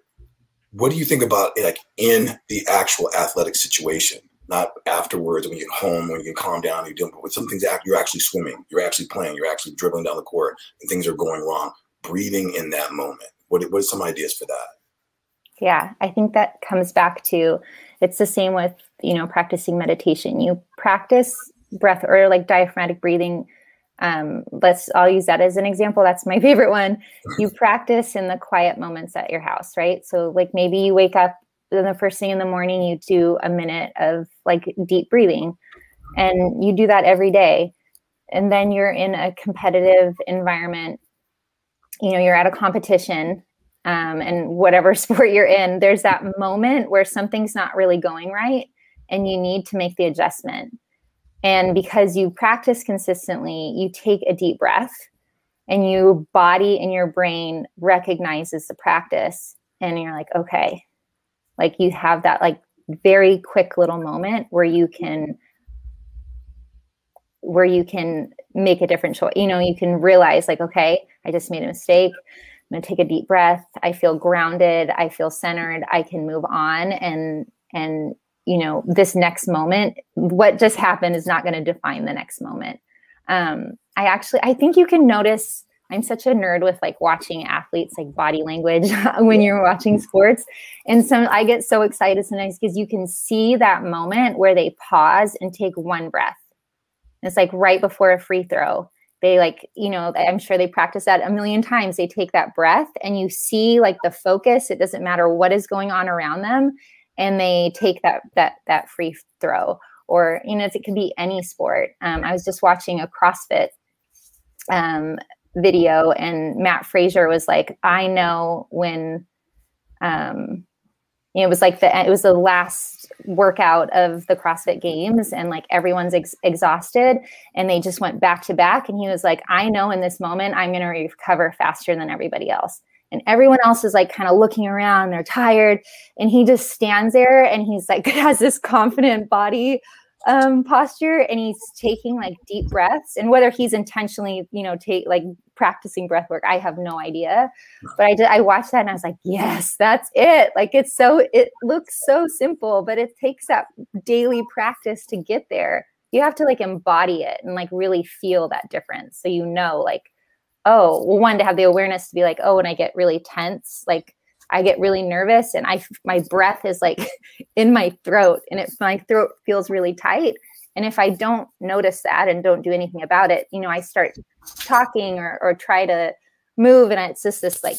S4: what do you think about like in the actual athletic situation? Not afterwards when you get home when you can calm down you're doing but with some things you're actually swimming you're actually playing you're actually dribbling down the court and things are going wrong breathing in that moment. What, what are some ideas for that?
S3: Yeah i think that comes back to it's the same with you know practicing meditation. You practice breath or like diaphragmatic breathing um, let's i'll use that as an example that's my [LAUGHS] favorite one. You practice in the quiet moments at your house right? So like maybe you wake up then the first thing in the morning you do a minute of like deep breathing. And you do that every day. And then you're in a competitive environment. You know you're at a competition um, and whatever [LAUGHS] sport you're in there's that moment where something's not really going right and you need to make the adjustment. And because you practice consistently you take a deep breath and your body and your brain recognizes the practice and you're like okay like you have that like very quick little moment where you can where you can make a different choice. You know, you can realize like, okay, I just made a mistake. I'm going to take a deep breath. I feel grounded. I feel centered. I can move on and and you know, this next moment, what just happened is not going to define the next moment. Um, I actually I think you can notice I'm such a nerd with like watching athletes like body language [LAUGHS] when you're watching sports. And so I get so excited sometimes because you can see that moment where they pause and take one breath. It's like right before a free throw. They like, you know, I'm sure they practice that a million times. They take that breath and you see like the focus. It doesn't matter what is going on around them. And they take that that that free throw. Or, you know, it could be any sport. Um, I was just watching a CrossFit um, video and Mat Fraser was like, I know when um it was like the it was the last workout of the CrossFit games and like everyone's ex- exhausted and they just went back to back. And he was like I know in this moment I'm to recover faster than everybody else. And everyone else is like kind of looking around they're tired and he just stands there and he's like [LAUGHS] has this confident body um, posture and he's taking like deep breaths and whether he's intentionally you know take like practicing breath work i have no idea. But i did i watched that and i was like yes that's it. Like it's so it looks so simple but it takes that daily practice to get there. You have to like embody it and like really feel that difference so you know like oh well one to have the awareness to be like oh when i get really tense like I get really nervous and I my breath is like [LAUGHS] in my throat and it my throat feels really tight. And if I don't notice that and don't do anything about it, you know, I start talking or, or try to move and it's just this like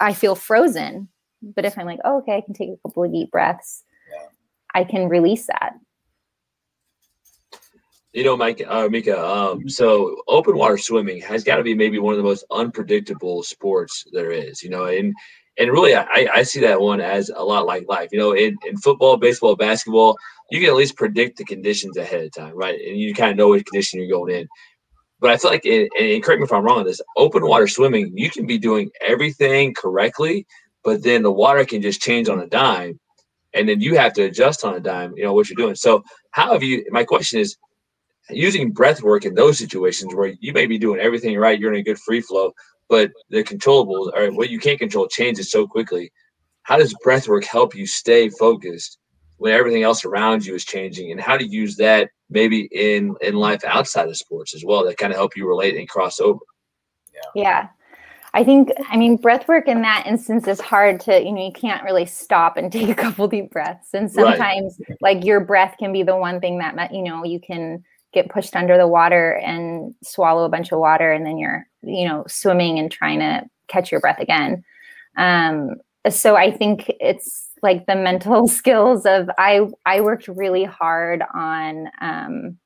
S3: I feel frozen. But if I'm like, oh, okay, I can take a couple of deep breaths, I can release that.
S1: You know, Mike, uh, Micha. Um, so open water swimming has got to be maybe one of the most unpredictable sports there is. You know, and and really, I, I see that one as a lot like life. You know, in, in football, baseball, basketball, you can at least predict the conditions ahead of time, right? And you kind of know what condition you're going in. But I feel like, and correct me if I'm wrong on this, open water swimming, you can be doing everything correctly, but then the water can just change on a dime, and then you have to adjust on a dime. You know what you're doing. So, how have you? My question is, using breath work in those situations where you may be doing everything right, you're in a good free flow but the controllables or what you can't control changes so quickly. How does breath work help you stay focused when everything else around you is changing? And how to use that maybe in in life outside of sports as well that kind of help you relate and cross over?
S3: Yeah. Yeah. I think, I mean, breath work in that instance is hard to, you know, you can't really stop and [LAUGHS] take a couple deep breaths. And sometimes, right. like, your breath can be the one thing that, you know, you can get pushed under the water and swallow a bunch of water and then you're you know swimming and trying to catch your breath again. Um, so i think it's like the mental [LAUGHS] skills of i i worked really hard on um,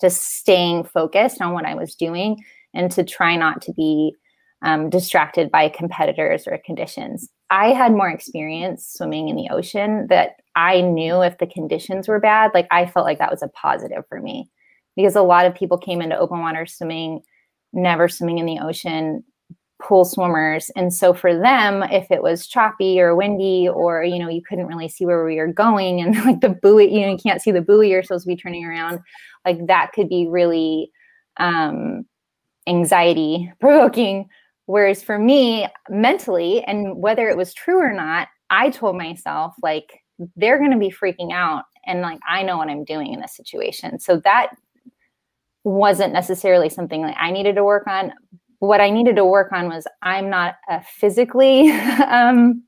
S3: just staying focused on what i was doing and to try not to be um, distracted by competitors or conditions. I had more experience swimming in the ocean that i knew if the conditions were bad like i felt like that was a positive for me because a lot of people came into open water swimming never swimming in the ocean pool swimmers. And so for them if it was choppy or windy or you know you couldn't really see where we were going and [LAUGHS] like the buoy you know you can't see the buoy you're supposed to be turning around like that could be really um anxiety provoking. Whereas for me mentally and whether it was true or not i told myself like they're going to be freaking out and like i know what i'm doing in this situation. So that wasn't necessarily something that I needed to work on. What I needed to work on was I'm not a physically [LAUGHS] um,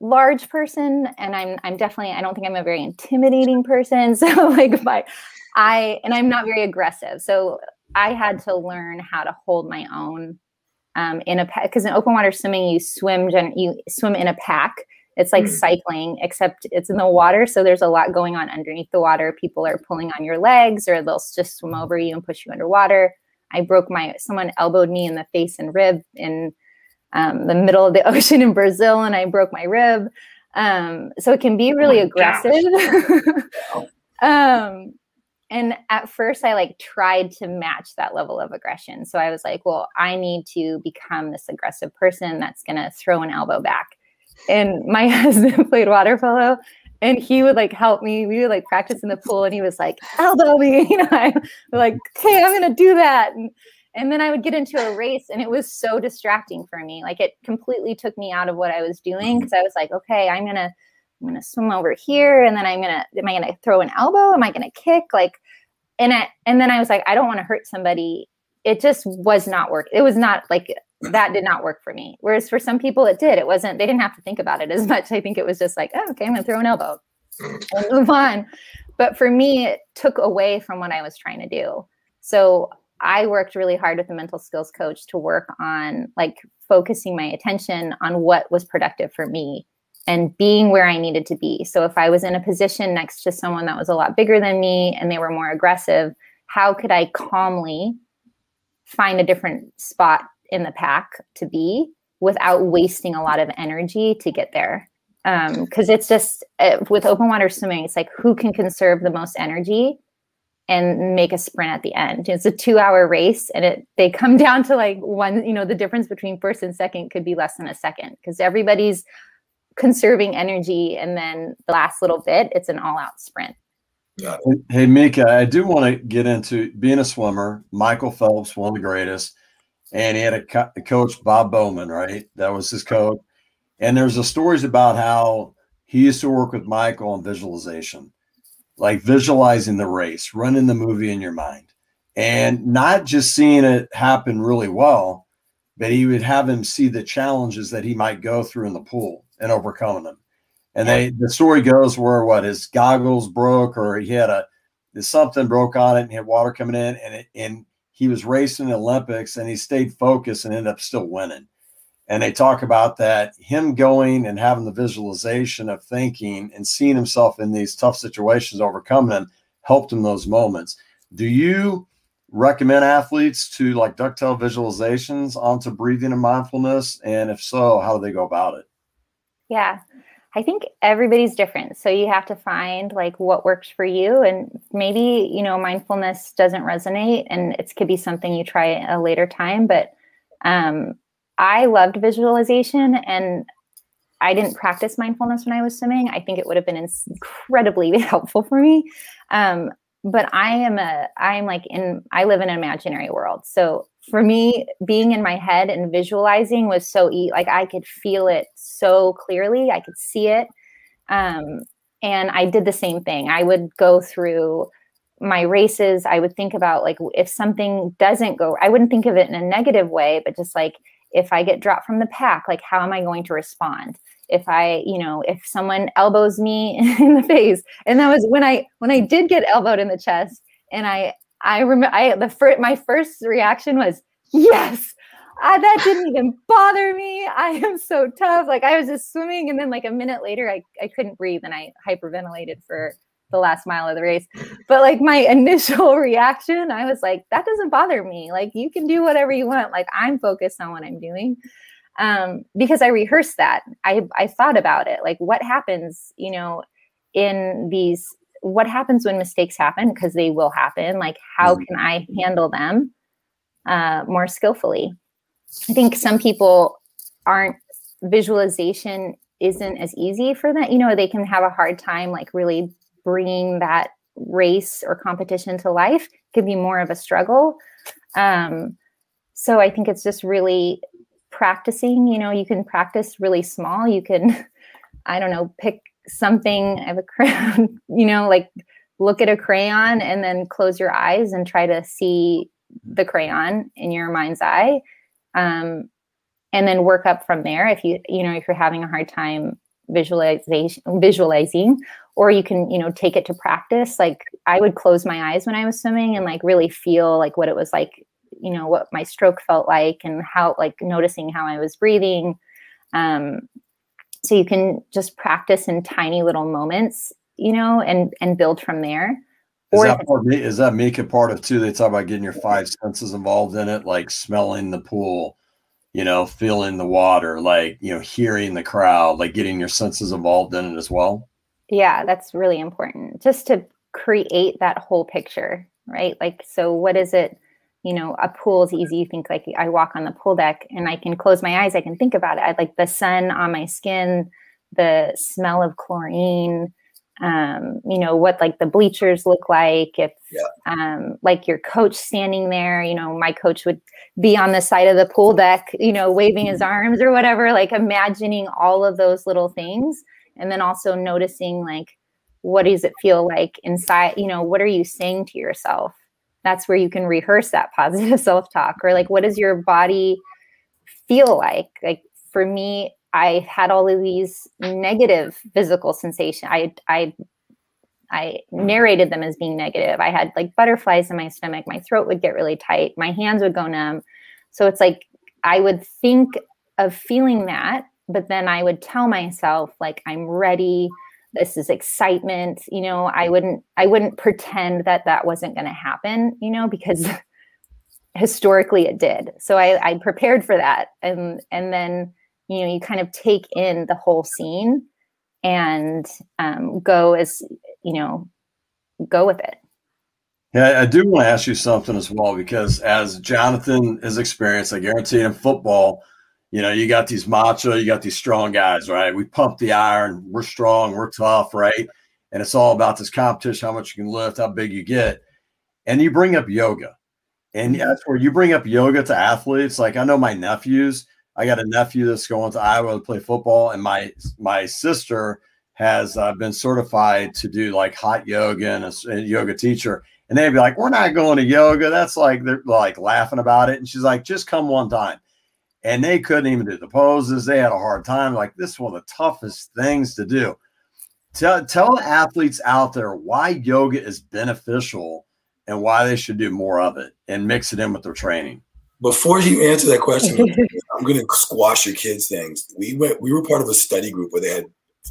S3: large person, and I'm I'm definitely I don't think I'm a very intimidating person. [LAUGHS] So like my I and I'm not very aggressive. So I had to learn how to hold my own um, in a because in open water swimming you swim you swim in a pack it's like mm. cycling, except it's in the water. So there's a lot going on underneath the water. People are pulling on your legs or they'll just swim over you and push you underwater. I broke my, someone elbowed me in the face and rib in um, the middle of the [LAUGHS] ocean in Brazil and I broke my rib. Um, so it can be really oh aggressive. [LAUGHS] um, and at first I like tried to match that level of aggression. So I was like, well, I need to become this aggressive person that's going to throw an elbow back and my [LAUGHS] husband played water polo and he would like help me. We would like practice in the pool and he was like, elbow me. [LAUGHS] You know, I'm like, okay, I'm gonna do that. And and then I would get into a race and it was so distracting for me. Like it completely took me out of what I was doing because I was like, okay, I'm gonna I'm gonna swim over here and then I'm gonna am I gonna throw an elbow? Am I gonna kick? Like and I and then I was like, I don't want to hurt somebody. It just was not work. It was not like that did not work for me. Whereas for some people it did. It wasn't, they didn't have to think about it as [LAUGHS] much. I think it was just like, oh, okay, I'm gonna throw an elbow and move on. But for me, it took away from what I was trying to do. So I worked really hard with a mental skills coach to work on like focusing my attention on what was productive for me and being where I needed to be. So if I was in a position next to someone that was a lot bigger than me and they were more aggressive, how could I calmly find a different spot in the pack to be without wasting a lot of energy to get there? Because um, it's just uh, with open water swimming, it's like who can conserve the most energy and make a sprint at the end. It's a two hour race and it they come [LAUGHS] down to like one, you know, the difference between first and second could be less than a second because everybody's conserving energy and then the last little bit, it's an all out sprint.
S2: Yeah. Hey, Micha, I do want to get into being a swimmer. Michael Phelps, one of the greatest, and he had a, co- coach, Bob Bowman, right? That was his coach. And there's a stories about how he used to work with Michael on visualization like visualizing the race, running the movie in your mind, and not just seeing it happen really well, but he would have him see the challenges that he might go through in the pool and overcoming them. And they the story goes where what his goggles broke or he had a something broke on it and he had water coming in and it, and he was racing the Olympics and he stayed focused and ended up still winning. And they talk about that him going and having the visualization of thinking and seeing himself in these tough situations overcoming them helped him those moments. Do you recommend athletes to like ducktail visualizations onto breathing and mindfulness? And if so how do they go about it?
S3: Yeah i think everybody's different so you have to find like what works for you and maybe you know mindfulness doesn't resonate and it could be something you try at a later time but um, I loved visualization and I didn't practice mindfulness when I was swimming. I think it would have been incredibly [LAUGHS] helpful for me. Um, but I am a, I'm like in, I live in an imaginary world. So for me, being in my head and visualizing was so e- like I could feel it so clearly. I could see it. Um, and I did the same thing. I would go through my races. I would think about like if something doesn't go, I wouldn't think of it in a negative way, but just like if I get dropped from the pack, like how am I going to respond? If I, you know, if someone elbows me [LAUGHS] in the face, and that was when I when I did get elbowed in the chest, and I I remember I the my first reaction was yes. I, that didn't even bother me. I am so tough. Like I was just swimming, and then like a minute later, I, I couldn't breathe, and I hyperventilated for the last mile of the race. But like my [LAUGHS] initial reaction, I was like, that doesn't bother me. Like you can do whatever you want. Like I'm focused on what I'm doing. Um, because I rehearsed that. I I thought about it. Like what happens, you know, in these what happens when mistakes happen because they will happen like how mm-hmm. can i handle them uh, more skillfully i think some people aren't visualization isn't as easy for them you know they can have a hard time like really bringing that race or competition to life can be more of a struggle. Um, so I think it's just really practicing. You know, you can practice really small. You can, [LAUGHS] I don't know, pick something. I have a crayon, [LAUGHS] you know, like look at a crayon and then close your eyes and try to see the crayon in your mind's eye. Um, and then work up from there if you you know if you're having a hard time visualization visualizing or you can you know take it to practice like i would close my eyes when i was swimming and like really feel like what it was like you know what my stroke felt like and how like noticing how i was breathing um so you can just practice in tiny little moments you know and and build from there
S2: is that, part, is that make a part of too they talk about getting your five senses involved in it like smelling the pool you know feeling the water like you know hearing the crowd like getting your senses involved in it as well
S3: yeah, that's really important. Just to create that whole picture, right? Like, so what is it you know, a pool is easy. You think like I walk on the pool deck and I can close my eyes, I can think about it. I like the sun on my skin, the smell of chlorine, um, you know, what like the bleachers look like, if yeah. um, like your coach standing there, you know, my coach would be on the side of the pool deck, you know, waving his mm-hmm. arms or whatever, like imagining all of those little things. And then also noticing like, what does it feel like inside? You know, what are you saying to yourself? That's where you can rehearse that positive [LAUGHS] self talk or like, what does your body feel like? Like for me, I had all of these negative physical sensation. I I I narrated them as being negative. I had like butterflies in my stomach. My throat would get really tight. My hands would go numb. So it's like I would think of feeling that, but then I would tell myself like I'm ready. This is excitement. You know, I wouldn't I wouldn't pretend that that wasn't going to happen. You know, because [LAUGHS] historically it did. So I, I prepared for that, and and then you know you kind of take in the whole scene and um, go as you know go with it
S2: yeah i do want to ask you something as well because as jonathan has experienced i guarantee in football you know you got these macho you got these strong guys right we pump the iron we're strong we're tough right and it's all about this competition how much you can lift how big you get and you bring up yoga and that's where you bring up yoga to athletes like i know my nephews I got a nephew that's going to Iowa to play football, and my my sister has uh, been certified to do like hot yoga and a, a, yoga teacher. And they'd be like, "We're not going to yoga." That's like they're like laughing about it. And she's like, "Just come one time." And they couldn't even do the poses. They had a hard time. Like this is one of the toughest things to do. Tell tell athletes out there why yoga is beneficial and why they should do more of it and mix it in with their training.
S4: Before you answer that question, [LAUGHS] I'm going to squash your kids' things. We went. We were part of a study group where they had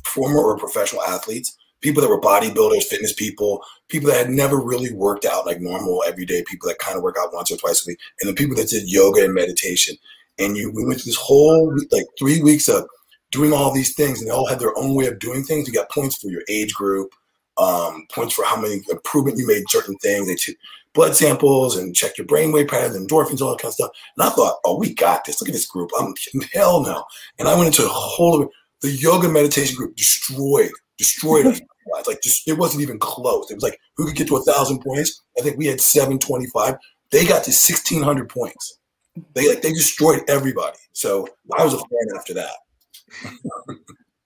S4: former or professional athletes, people that were bodybuilders, fitness people, people that had never really worked out like normal everyday people that kind of work out once or twice a week, and the people that did yoga and meditation. And you, we went through this whole like three weeks of doing all these things, and they all had their own way of doing things. You got points for your age group, um, points for how many improvement you made certain things. They took blood samples and checked your brainwave patterns, endorphins, all that kind of stuff. And I thought, oh, we got this. Look at this group. I'm [LAUGHS] hell no. And I went into a whole the yoga meditation group destroyed, destroyed us. [LAUGHS] Like just it wasn't even close. It was like who could get to a thousand points? I think we had 725. They got to sixteen hundred points. They like they destroyed everybody. So I was a fan after that.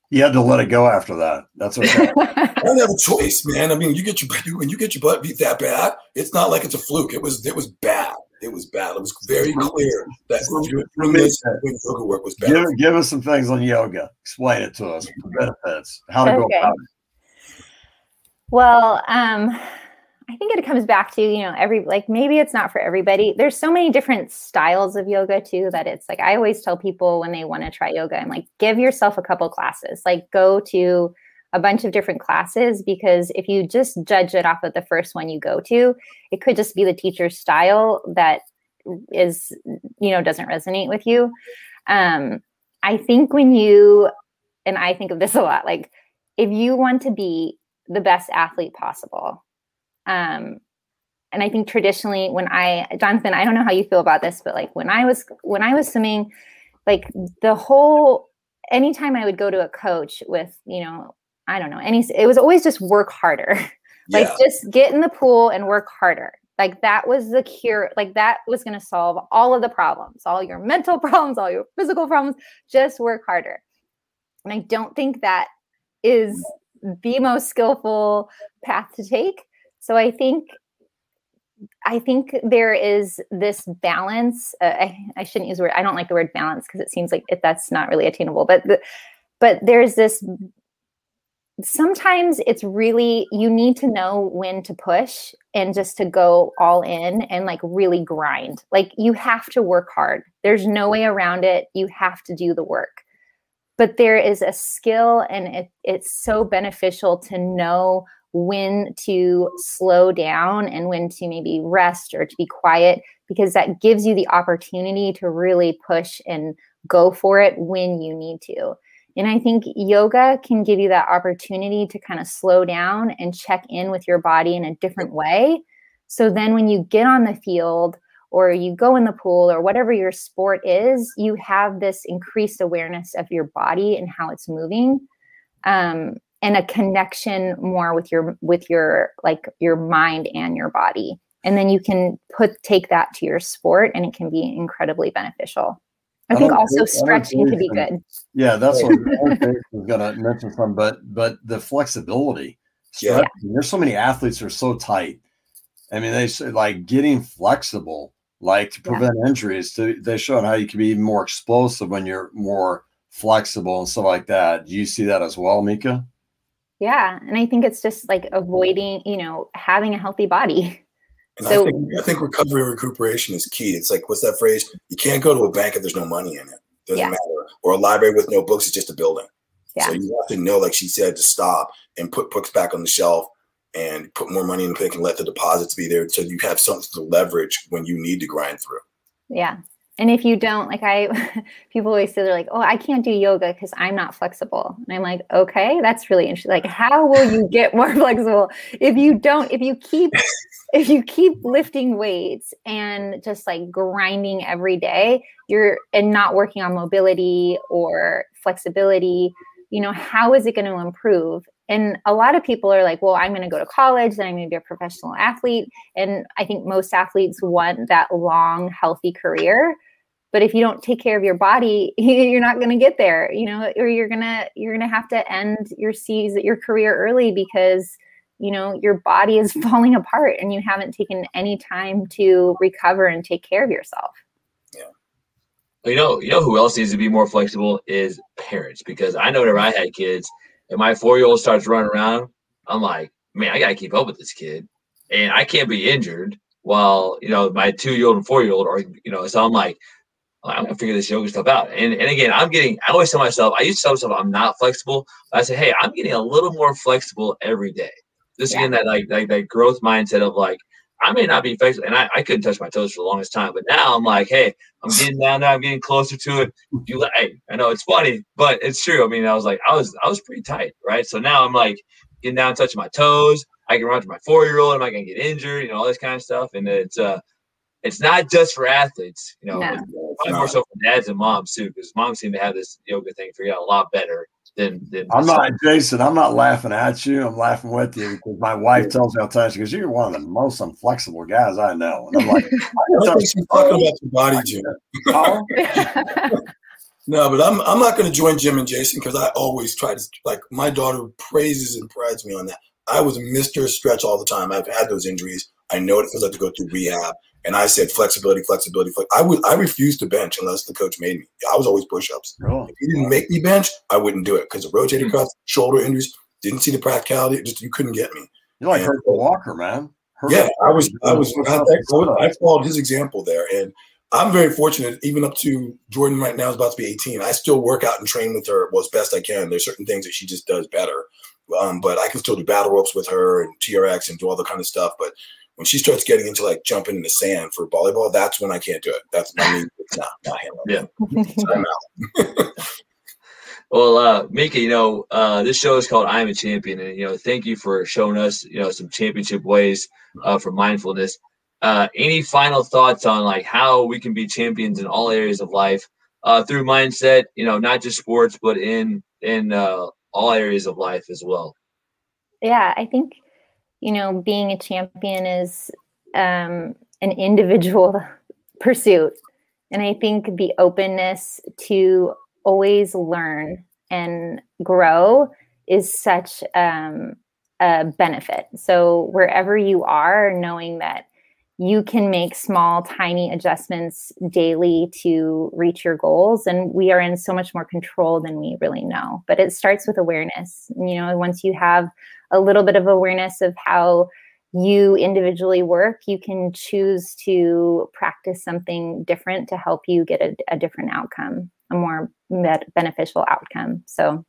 S2: You had to let it go after that. That's okay. [LAUGHS]
S4: I don't have a choice, man. I mean, you get your when you get your butt beat that bad, it's not like it's a fluke. It was it was bad. It was bad. It was very clear that doing yoga work was bad.
S2: Give, give, us some things on yoga. Explain it to us. Benefits. How to okay. go about it.
S3: Well, um, I think it comes back to, you know, every like maybe it's not for everybody. There's so many different styles of yoga too that it's like I always tell people when they want to try yoga, I'm like, give yourself a couple classes. Like go to a bunch of different classes because if you just judge it off of the first one you go to, it could just be the teacher's style that is, you know, doesn't resonate with you. Um, I think when you, and I think of this a lot, like if you want to be the best athlete possible, um, and I think traditionally when I, Jonathan, I don't know how you feel about this, but like when I was, when I was swimming, like the whole, anytime I would go to a coach with, you know, I don't know, any, it was always just work harder. [LAUGHS] like yeah. just get in the pool and work harder. Like that was the cure. Like that was going to solve all of the problems, all your mental [LAUGHS] problems, all your physical problems. Just work harder. And I don't think that is the most skillful path to take. So I think I think there is this balance. Uh, I, I, shouldn't use the word. I don't like the word balance because it seems like it, that's not really attainable. But the, but there's this. Sometimes it's really you need to know when to push and just to go all in and like really grind. Like you have to work hard. There's no way around it. You have to do the work. But there is a skill, and it, it's so beneficial to know when to slow down and when to maybe rest or to be quiet because that gives you the opportunity to really push and go for it when you need to. And I think yoga can give you that opportunity to kind of slow down and check in with your body in a different way. So then when you get on the field or you go in the pool or whatever your sport is, you have this increased awareness of your body and how it's moving. Um, and a connection more with your with your like your mind and your body. And then you can put take that to your sport and it can be incredibly beneficial. I, I think also think, stretching could be good.
S2: Yeah that's what [LAUGHS] i was going to mention some but but the flexibility yeah. there's so many athletes are so tight. I mean they say like getting flexible like to prevent yeah. injuries to they show how you can be even more explosive when you're more flexible and stuff like that. Do you see that as well micha
S3: yeah. And I think it's just like avoiding, you know, having a healthy body. [LAUGHS]
S4: And so, I think, I think recovery and recuperation is key. It's like, what's that phrase? You can't go to a bank if there's no money in it. Doesn't yeah. matter. Or a library with no books is just a building. Yeah. So you have to know, like she said, to stop and put books back on the shelf and put more money in the bank and let the deposits be there so you have something to leverage when you need to grind through.
S3: Yeah and if you don't like i [LAUGHS] people always say they're like oh i can't do yoga because i'm not flexible and i'm like okay that's really interesting like how will you get more [LAUGHS] flexible if you don't if you keep [LAUGHS] if you keep lifting weights and just like grinding every day you're and not working on mobility or flexibility you know how is it going to improve and a lot of people are like, well, I'm going to go to college, then I'm going to be a professional athlete. And I think most athletes want that long, healthy career. But if you don't take care of your body, [LAUGHS] you're not going to get there, you know, or you're going to, you're going to have to end your season, your career early because, you know, your body is [LAUGHS] falling apart and you haven't taken any time to recover and take care of yourself.
S1: Yeah. You know, you know who else needs to be more flexible is parents because I know whenever I had kids, and my four year old starts running around, I'm like, man, I got to keep up with this kid. And I can't be injured while, you know, my two year old and four year old are, you know, so I'm like, I'm to figure this yoga stuff out. And, and again, I'm getting, I always tell myself, I used to tell myself I'm not flexible. I say, hey, I'm getting a little more flexible every day. Just yeah. again, that like, like that growth mindset of like, I may not be flexible, and I, I couldn't touch my toes for the longest time, but now I'm like, hey, I'm getting down there, I'm getting closer to it. You, hey, I know it's funny, but it's true. I mean, I was like, I was, I was pretty tight, right? So now I'm like getting down, touching my toes. I can run to my four year old. I'm not gonna get injured, you know, all this kind of stuff. And it's, uh, it's not just for athletes, you know, no. more so for dads and moms too, because moms seem to have this yoga thing figured out a lot better than, than
S2: I'm not Jason. I'm not laughing at you. I'm laughing with you because my wife tells me all the time. She goes, "You're one of the most inflexible guys I know." And I'm like, [LAUGHS] "I
S4: think she's talking about your body, Jim." [LAUGHS] no, but I'm I'm not going to join Jim and Jason because I always try to like my daughter praises and prides me on that. I was Mr. Stretch all the time. I've had those injuries. I know what it feels like to go through rehab. And I said flexibility, flexibility. Flex. I would I refused to bench unless the coach made me. I was always push-ups. Oh. If he didn't make me bench, I wouldn't do it because of rotating mm-hmm. cuts, shoulder injuries. Didn't see the practicality. Just you couldn't get me.
S2: You're like Herschel Walker, man.
S4: Yeah, I was. I was. I followed his example there, and I'm very fortunate. Even up to Jordan right now is about to be 18. I still work out and train with her well as best I can. There's certain things that she just does better. Um, but I can still do battle ropes with her and TRX and do all the kind of stuff. But when she starts getting into like jumping in the sand for volleyball, that's when I can't do it. That's I mean, it's not not [LAUGHS] handling.
S1: Yeah. [LAUGHS] well, uh, Micha, you know, uh, this show is called "I'm a Champion," and you know, thank you for showing us, you know, some championship ways uh, for mindfulness. Uh, any final thoughts on like how we can be champions in all areas of life uh, through mindset? You know, not just sports, but in in uh, all areas of life as well.
S3: Yeah, I think you know, being a champion is um, an individual [LAUGHS] pursuit. And I think the openness to always learn and grow is such um, a benefit. So, wherever you are, knowing that you can make small, tiny adjustments daily to reach your goals. And we are in so much more control than we really know. But it starts with awareness. You know, once you have a little bit of awareness of how you individually work, you can choose to practice something different to help you get a, a different outcome, a more med- beneficial outcome. So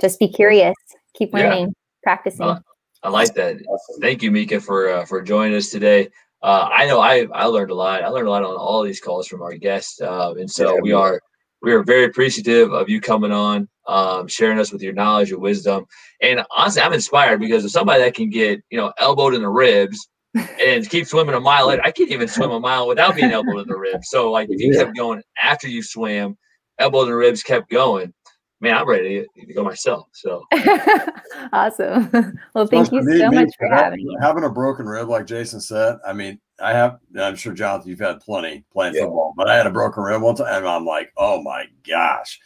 S3: just be curious, keep learning, yeah. practicing.
S1: Well, I like that. Thank you, Micha, for uh, for joining us today. Uh, I know I I learned a lot. I learned a lot on all these calls from our guests, uh, and so yeah, we are we are very appreciative of you coming on, um, sharing us with your knowledge and wisdom. And honestly, I'm inspired because of somebody that can get, you know, elbowed in the ribs [LAUGHS] and keep swimming a mile. I can't even swim a mile without being elbowed in the [LAUGHS] ribs. So like if you yeah. kept going after you swam, elbows and ribs kept going. Man, I'm ready to go myself. So [LAUGHS]
S3: awesome. [LAUGHS] Well, thank you so much for having me.
S2: Having a broken rib, like Jason said, I mean, I have, I'm sure, Jonathan, you've had plenty playing yeah. football, but I had a broken rib one time, and I'm like, oh my gosh.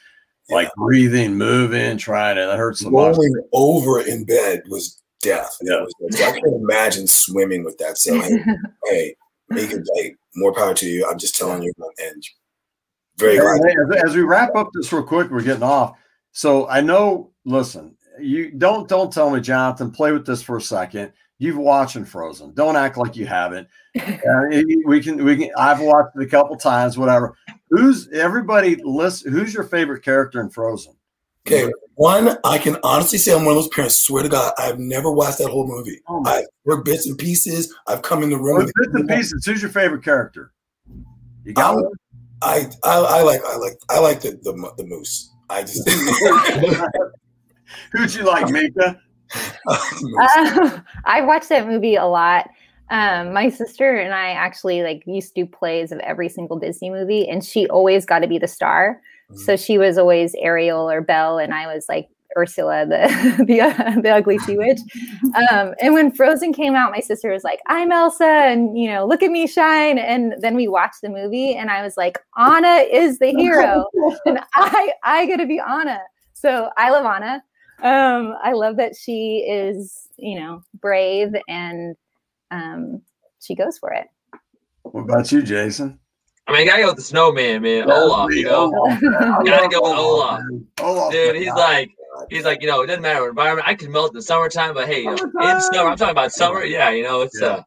S2: Yeah. Like breathing, moving, trying to, that hurts so
S4: Rolling much. over in bed was death. Yeah. Was, so I can't imagine swimming with that. So, hey, [LAUGHS] hey make it like more power to you. I'm just telling you, and very
S2: hey, as, as we wrap up this real quick, we're getting off. So I know, listen, you don't don't tell me, Jonathan, play with this for a second. You've watching Frozen. Don't act like you haven't. [LAUGHS] Uh, we can we can. I've watched it a couple times. Whatever. Who's everybody? List. Who's your favorite character in Frozen?
S4: Okay, one I can honestly say I'm one of those parents. Swear to God, I've never watched that whole movie. Oh I've heard bits and pieces. I've come in the room.
S2: Bits and pieces. Who's your favorite character?
S4: You got one? I, I I like I like I like the the, the moose. I just [LAUGHS]
S2: who'd you like, Micha?
S3: uh, [LAUGHS] I watched that movie a lot. Um, my sister and I actually like used to do plays of every single Disney movie, and she always got to be the star. Mm-hmm. So she was always Ariel or Belle, and I was like Ursula, the [LAUGHS] the, uh, the ugly sea witch. Um, and when Frozen came out, my sister was like, "I'm Elsa," and you know, look at me shine. And then we watched the movie, and I was like, "Anna is the hero, [LAUGHS] and I I get to be Anna." So I love Anna. Um, I love that she is, you know, brave and um, she goes for it.
S2: What about you, Jason?
S1: I mean, I gotta go with the snowman, man. Olaf, you know. gotta go with Olaf. Olaf. Dude, he's like, he's like, you know, it doesn't matter what environment. I can melt in the summertime, but hey, you know, in summer, I'm talking about summer. Yeah, you know, it's yeah. uh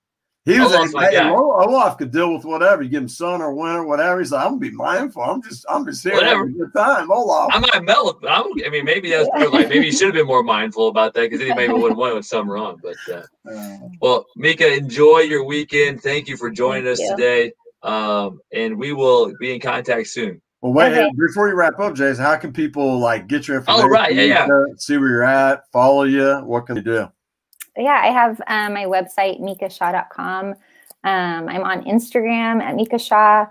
S2: he was Olaf's like, hey, Olaf could deal with whatever. You give him sun or winter, whatever. He's like, I'm gonna be mindful. I'm just, I'm just here whatever. having a good time. Olaf.
S1: I might melt, but I'm, I mean, maybe that's like maybe you should have been more mindful about that because then he maybe wouldn't want with summer on. But uh, uh, well, Micha, enjoy your weekend. Thank you for joining us you. today. Um, and we will be in contact soon.
S2: Well, wait, okay. before you wrap up, Jason, how can people like get your information?
S1: Oh, right. Yeah, yeah.
S2: See where you're at, follow you. What can they do?
S3: yeah, I have um, my website, michashaw.com. Um, I'm on Instagram at Micha Shaw.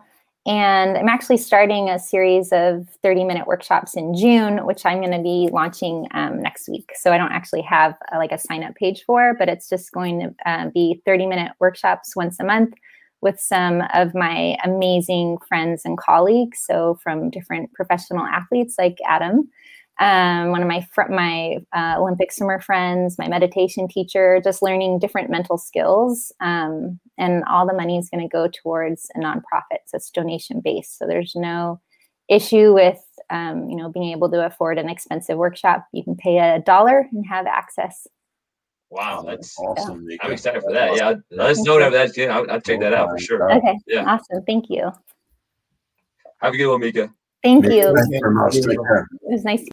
S3: And I'm actually starting a series of 30 minute workshops in June, which I'm going to be launching um, next week. So I don't actually have a, like a sign up page for, but it's just going to uh, be 30 minute workshops once a month with some of my amazing friends and colleagues. So from different professional athletes like Adam um, one of my fr- my uh, Olympic swimmer friends, my meditation teacher, just learning different mental skills. Um, and all the money is going to go towards a nonprofit, so it's donation based. So there's no issue with um, you know being able to afford an expensive workshop. You can pay a dollar and have access.
S1: Wow, that's awesome. I'm excited for that. Yeah, let's know whatever that's. Yeah, I'll, I'll check that out for sure.
S3: Okay, yeah, awesome. Thank you.
S1: Have a good one, Micha.
S3: Thank you. Thank you very much. Take care. It was nice.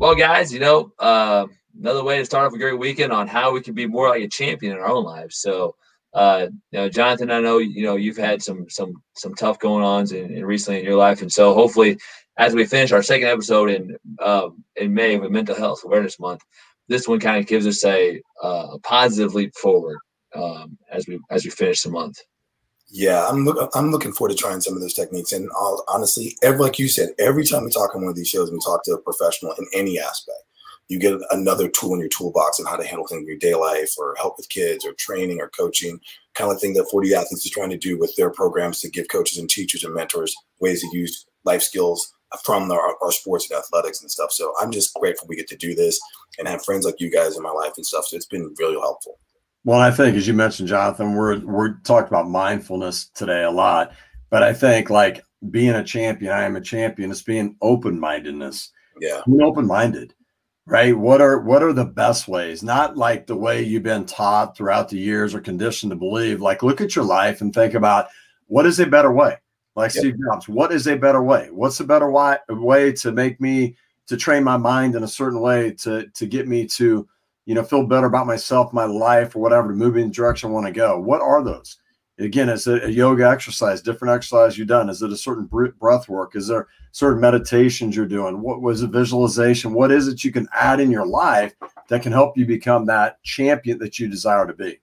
S1: Well, guys, you know, uh, another way to start off a great weekend on how we can be more like a champion in our own lives. So, uh, you know, Jonathan, I know you know you've had some some some tough going ons in, in recently in your life, and so hopefully, as we finish our second episode in uh, in May with Mental Health Awareness Month, this one kind of gives us a, uh, a positive leap forward um, as we as we finish the month.
S4: Yeah, I'm I'm looking forward to trying some of those techniques. And I'll, honestly, every, like you said, every time we talk on one of these shows, we talk to a professional in any aspect. You get another tool in your toolbox on how to handle things in your day life, or help with kids, or training, or coaching. Kind of thing that 4D Athletes is trying to do with their programs to give coaches and teachers and mentors ways to use life skills from our, our sports and athletics and stuff. So I'm just grateful we get to do this and have friends like you guys in my life and stuff. So it's been really helpful.
S2: Well, I think as you mentioned, Jonathan, we're we're talked about mindfulness today a lot, but I think like being a champion, I am a champion. It's being open mindedness.
S4: Yeah,
S2: being open minded, right? What are what are the best ways? Not like the way you've been taught throughout the years or conditioned to believe. Like look at your life and think about what is a better way. Like Steve Jobs, what is a better way? What's a better way, way to make me to train my mind in a certain way to to get me to you know, feel better about myself, my life, or whatever to move in the direction I want to go. What are those? Again, is it a yoga exercise, different exercise you've done? Is it a certain breath work? Is there certain meditations you're doing? What was it visualization? What is it you can add in your life that can help you become that champion that you desire to be?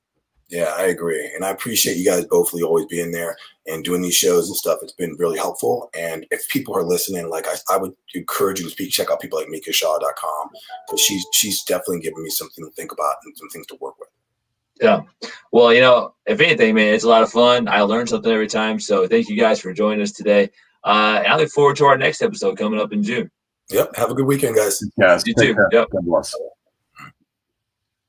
S4: Yeah, I agree. And I appreciate you guys both always being there and doing these shows and stuff. It's been really helpful. And if people are listening, like I, I would encourage you to speak, check out people like michashaw.com because she's she's definitely giving me something to think about and some things to work with.
S1: Yeah. Well, you know, if anything, man, it's a lot of fun. I learn something every time. So thank you guys for joining us today. Uh, I look forward to our next episode coming up in June.
S4: Yep. Have a good weekend, guys.
S2: Yes.
S1: You too. Yep.
S2: God bless.